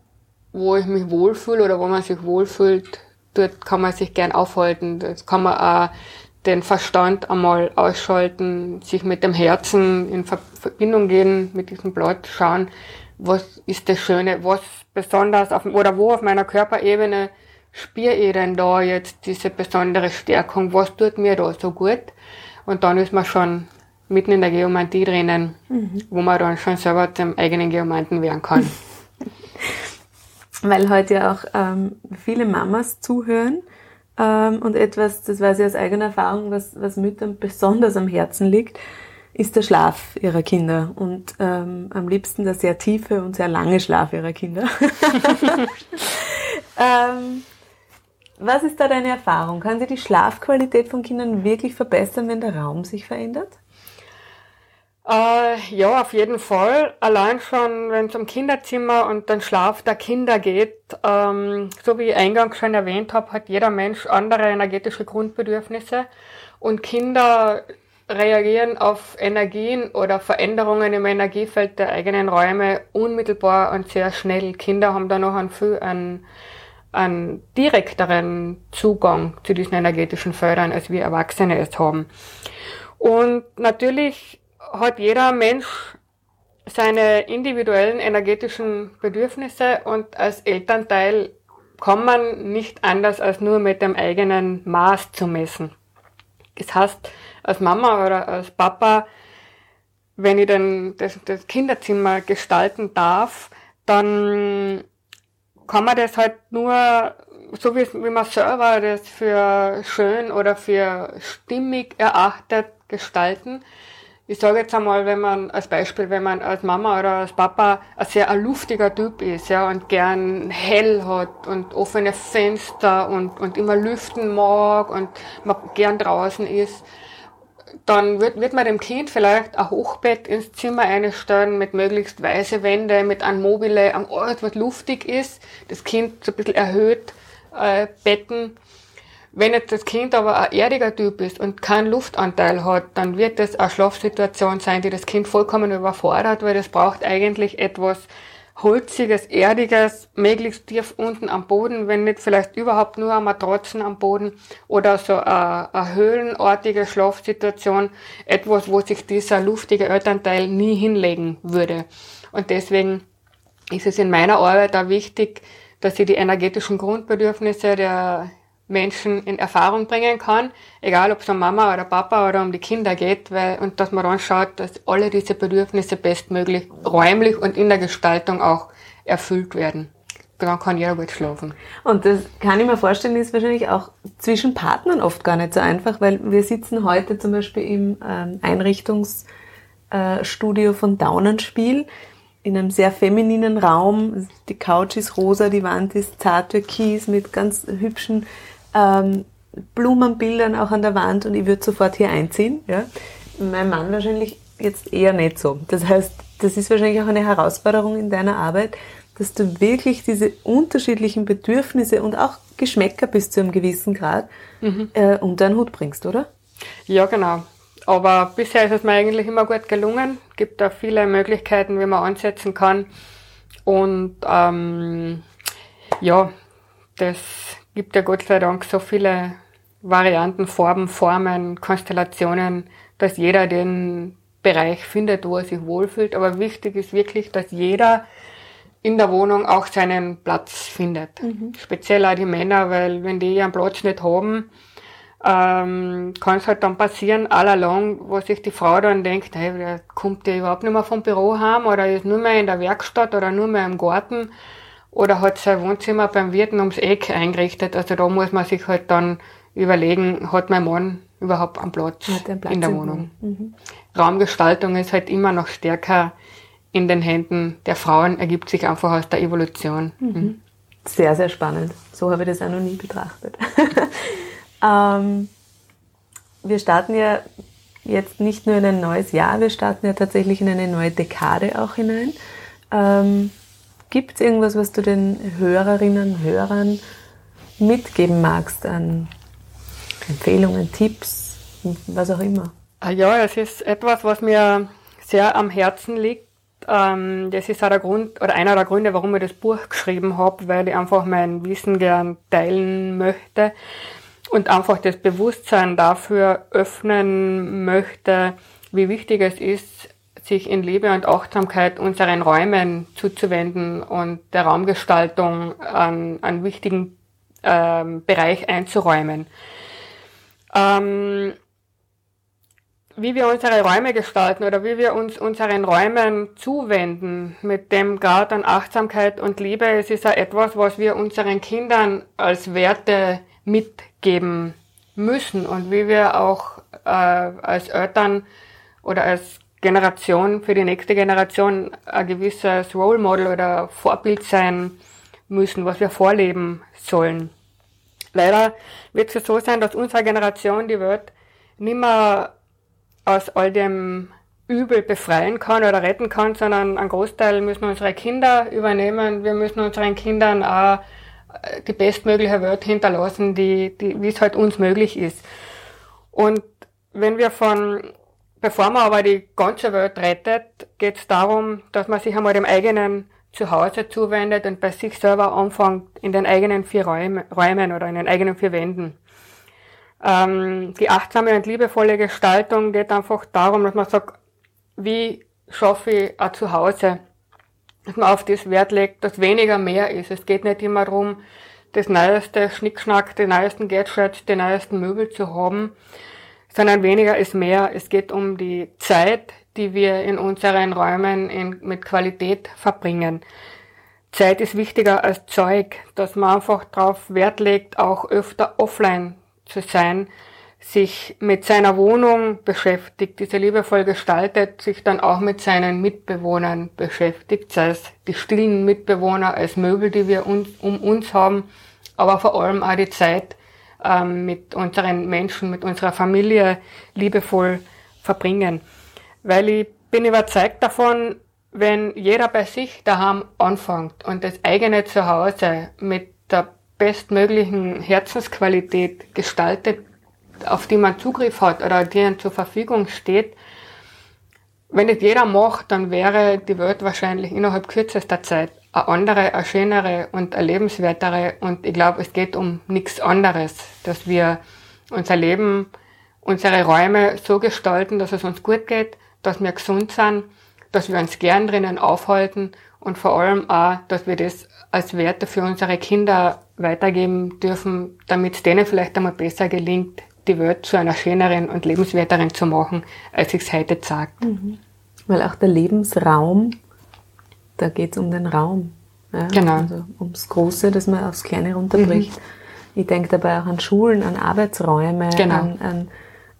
wo ich mich wohlfühle oder wo man sich wohlfühlt, dort kann man sich gern aufhalten. Das kann man auch den Verstand einmal ausschalten, sich mit dem Herzen in Verbindung gehen mit diesem Blatt, schauen, was ist das Schöne, was besonders auf, oder wo auf meiner Körperebene spüre ich denn da jetzt diese besondere Stärkung, was tut mir da so gut? Und dann ist man schon mitten in der Geomantie drinnen, mhm. wo man dann schon selber zum eigenen Geomanten werden kann. *laughs* Weil heute ja auch ähm, viele Mamas zuhören ähm, und etwas, das weiß ich aus eigener Erfahrung, was, was Müttern besonders am Herzen liegt, ist der Schlaf ihrer Kinder und ähm, am liebsten der sehr tiefe und sehr lange Schlaf ihrer Kinder. *laughs* ähm, was ist da deine Erfahrung? Kann sich die Schlafqualität von Kindern wirklich verbessern, wenn der Raum sich verändert? Äh, ja, auf jeden Fall. Allein schon, wenn es um Kinderzimmer und den Schlaf der Kinder geht, ähm, so wie ich eingangs schon erwähnt habe, hat jeder Mensch andere energetische Grundbedürfnisse und Kinder reagieren auf Energien oder Veränderungen im Energiefeld der eigenen Räume unmittelbar und sehr schnell. Kinder haben da noch einen viel einen, einen direkteren Zugang zu diesen energetischen Feldern, als wir Erwachsene es haben. Und natürlich hat jeder Mensch seine individuellen energetischen Bedürfnisse und als Elternteil kann man nicht anders als nur mit dem eigenen Maß zu messen. Das heißt, als Mama oder als Papa, wenn ich dann das, das Kinderzimmer gestalten darf, dann kann man das halt nur so wie, wie man selber das für schön oder für stimmig erachtet gestalten. Ich sage jetzt einmal, wenn man als Beispiel, wenn man als Mama oder als Papa ein sehr ein luftiger Typ ist, ja, und gern hell hat und offene Fenster und, und immer lüften mag und man gern draußen ist, dann wird, wird man dem Kind vielleicht ein Hochbett ins Zimmer einstellen mit möglichst weiße Wände, mit einem Mobile am Ort, was luftig ist. Das Kind so ein bisschen erhöht, äh, Betten. Wenn jetzt das Kind aber ein erdiger Typ ist und keinen Luftanteil hat, dann wird das eine Schlafsituation sein, die das Kind vollkommen überfordert, weil das braucht eigentlich etwas, holziges, erdiges, möglichst tief unten am Boden, wenn nicht vielleicht überhaupt nur Matratzen am Boden oder so eine, eine höhlenartige Schlafsituation, etwas, wo sich dieser luftige Elternteil nie hinlegen würde. Und deswegen ist es in meiner Arbeit auch wichtig, dass ich die energetischen Grundbedürfnisse der Menschen in Erfahrung bringen kann, egal ob es um Mama oder Papa oder um die Kinder geht, weil, und dass man dann schaut, dass alle diese Bedürfnisse bestmöglich räumlich und in der Gestaltung auch erfüllt werden. Dann kann jeder gut schlafen. Und das kann ich mir vorstellen, ist wahrscheinlich auch zwischen Partnern oft gar nicht so einfach, weil wir sitzen heute zum Beispiel im ähm, Einrichtungsstudio von Daunenspiel in einem sehr femininen Raum. Die Couch ist rosa, die Wand ist zart türkis mit ganz hübschen ähm, Blumenbildern auch an der Wand und ich würde sofort hier einziehen. Ja? Mein Mann wahrscheinlich jetzt eher nicht so. Das heißt, das ist wahrscheinlich auch eine Herausforderung in deiner Arbeit, dass du wirklich diese unterschiedlichen Bedürfnisse und auch Geschmäcker bis zu einem gewissen Grad mhm. äh, unter den Hut bringst, oder? Ja, genau. Aber bisher ist es mir eigentlich immer gut gelungen. Es gibt da viele Möglichkeiten, wie man ansetzen kann. Und ähm, ja, das gibt ja Gott sei Dank so viele Varianten, Farben, Formen, Konstellationen, dass jeder den Bereich findet, wo er sich wohlfühlt. Aber wichtig ist wirklich, dass jeder in der Wohnung auch seinen Platz findet. Mhm. Speziell auch die Männer, weil wenn die ihren Platz nicht haben, ähm, kann es halt dann passieren, all along, wo sich die Frau dann denkt, hey, der kommt der überhaupt nicht mehr vom Büro heim oder ist nur mehr in der Werkstatt oder nur mehr im Garten oder hat sein Wohnzimmer beim Wirten ums Eck eingerichtet. Also da muss man sich halt dann überlegen, hat mein Mann überhaupt einen Platz, Platz in der Wohnung. Mhm. Raumgestaltung ist halt immer noch stärker in den Händen der Frauen, ergibt sich einfach aus der Evolution. Mhm. Mhm. Sehr, sehr spannend. So habe ich das auch noch nie betrachtet. *laughs* ähm, wir starten ja jetzt nicht nur in ein neues Jahr, wir starten ja tatsächlich in eine neue Dekade auch hinein. Ähm, Gibt es irgendwas, was du den Hörerinnen Hörern mitgeben magst an Empfehlungen, Tipps, was auch immer? Ah ja, es ist etwas, was mir sehr am Herzen liegt. Ähm, das ist auch der Grund oder einer der Gründe, warum ich das Buch geschrieben habe, weil ich einfach mein Wissen gern teilen möchte und einfach das Bewusstsein dafür öffnen möchte, wie wichtig es ist, sich in Liebe und Achtsamkeit unseren Räumen zuzuwenden und der Raumgestaltung an einen wichtigen ähm, Bereich einzuräumen. Ähm, wie wir unsere Räume gestalten oder wie wir uns unseren Räumen zuwenden mit dem Grad an Achtsamkeit und Liebe, es ist ja etwas, was wir unseren Kindern als Werte mitgeben müssen und wie wir auch äh, als Eltern oder als Generation für die nächste Generation ein gewisses Role Model oder Vorbild sein müssen, was wir vorleben sollen. Leider wird es so sein, dass unsere Generation die Welt nicht mehr aus all dem Übel befreien kann oder retten kann, sondern einen Großteil müssen unsere Kinder übernehmen. Wir müssen unseren Kindern auch äh, die bestmögliche Welt hinterlassen, die, die, wie es halt uns möglich ist. Und wenn wir von, bevor man aber die ganze Welt rettet, geht es darum, dass man sich einmal dem eigenen Zuhause zuwendet und bei sich selber anfängt in den eigenen vier Räumen, oder in den eigenen vier Wänden. Ähm, die achtsame und liebevolle Gestaltung geht einfach darum, dass man sagt, wie schaffe ich ein Zuhause, dass man auf das Wert legt, dass weniger mehr ist. Es geht nicht immer darum, das neueste Schnickschnack, die neuesten Gadgets, die neuesten Möbel zu haben, sondern weniger ist mehr. Es geht um die Zeit, die wir in unseren Räumen in, mit Qualität verbringen. Zeit ist wichtiger als Zeug, dass man einfach darauf Wert legt, auch öfter offline zu sein, sich mit seiner Wohnung beschäftigt, diese liebevoll gestaltet, sich dann auch mit seinen Mitbewohnern beschäftigt, sei es die stillen Mitbewohner als Möbel, die wir uns, um uns haben, aber vor allem auch die Zeit ähm, mit unseren Menschen, mit unserer Familie liebevoll verbringen. Weil ich bin überzeugt davon, wenn jeder bei sich daheim anfängt und das eigene Zuhause mit der bestmöglichen Herzensqualität gestaltet, auf die man Zugriff hat oder die ihnen zur Verfügung steht, wenn es jeder macht, dann wäre die Welt wahrscheinlich innerhalb kürzester Zeit eine andere, eine schönere und eine lebenswertere. Und ich glaube, es geht um nichts anderes, dass wir unser Leben, unsere Räume so gestalten, dass es uns gut geht, dass wir gesund sind, dass wir uns gern drinnen aufhalten und vor allem auch, dass wir das als Werte für unsere Kinder weitergeben dürfen, damit es denen vielleicht einmal besser gelingt, die Welt zu einer schöneren und lebenswerteren zu machen, als ich es heute sagt. Mhm. Weil auch der Lebensraum, da geht es um den Raum. Ja? Genau. Also ums Große, das man aufs Kleine runterbricht. Mhm. Ich denke dabei auch an Schulen, an Arbeitsräume, genau. an, an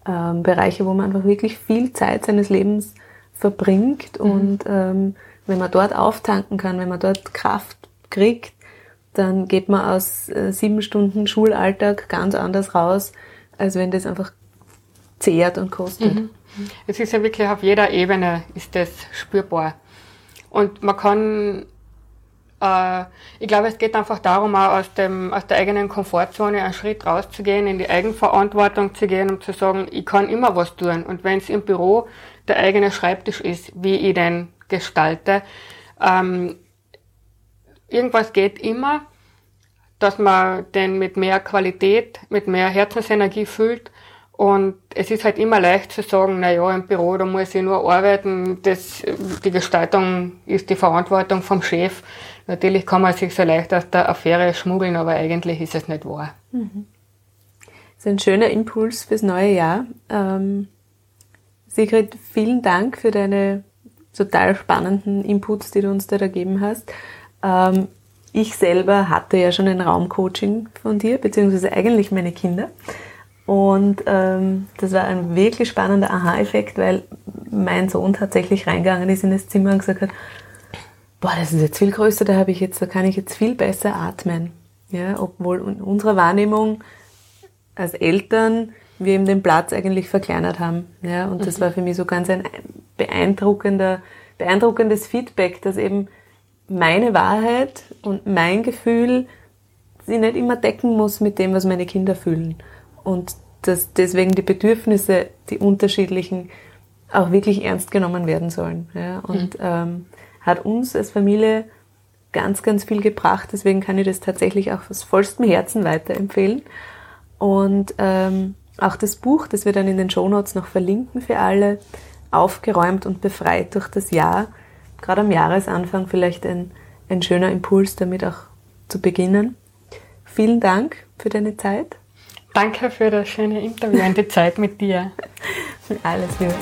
ähm, Bereiche, wo man einfach wirklich viel Zeit seines Lebens verbringt. Mhm. Und ähm, wenn man dort auftanken kann, wenn man dort Kraft kriegt, dann geht man aus äh, sieben Stunden Schulalltag ganz anders raus, als wenn das einfach zehrt und kostet. Mhm. Es ist ja wirklich auf jeder Ebene ist das spürbar. Und man kann, äh, ich glaube, es geht einfach darum, auch aus, dem, aus der eigenen Komfortzone einen Schritt rauszugehen, in die Eigenverantwortung zu gehen und zu sagen, ich kann immer was tun. Und wenn es im Büro der eigene Schreibtisch ist, wie ich den gestalte, ähm, irgendwas geht immer dass man den mit mehr Qualität, mit mehr Herzensenergie füllt. Und es ist halt immer leicht zu sagen, na ja, im Büro, da muss ich nur arbeiten, das, die Gestaltung ist die Verantwortung vom Chef. Natürlich kann man sich so leicht aus der Affäre schmuggeln, aber eigentlich ist es nicht wahr. Mhm. Das ist ein schöner Impuls fürs neue Jahr. Ähm, Sigrid, vielen Dank für deine total spannenden Inputs, die du uns da gegeben hast. Ähm, ich selber hatte ja schon ein Raumcoaching von dir, beziehungsweise eigentlich meine Kinder. Und ähm, das war ein wirklich spannender Aha-Effekt, weil mein Sohn tatsächlich reingegangen ist in das Zimmer und gesagt hat, boah, das ist jetzt viel größer, da habe ich jetzt, da kann ich jetzt viel besser atmen. Ja, obwohl in unserer Wahrnehmung als Eltern wir ihm den Platz eigentlich verkleinert haben. Ja, und das mhm. war für mich so ganz ein beeindruckender, beeindruckendes Feedback, dass eben meine Wahrheit und mein Gefühl sie nicht immer decken muss mit dem, was meine Kinder fühlen. Und dass deswegen die Bedürfnisse, die unterschiedlichen, auch wirklich ernst genommen werden sollen. Ja? Und mhm. ähm, hat uns als Familie ganz, ganz viel gebracht. Deswegen kann ich das tatsächlich auch aus vollstem Herzen weiterempfehlen. Und ähm, auch das Buch, das wir dann in den Shownotes noch verlinken für alle, aufgeräumt und befreit durch das Jahr, gerade am Jahresanfang vielleicht ein, ein schöner Impuls, damit auch zu beginnen. Vielen Dank für deine Zeit. Danke für das schöne Interview und die Zeit mit dir. *laughs* Alles Liebe.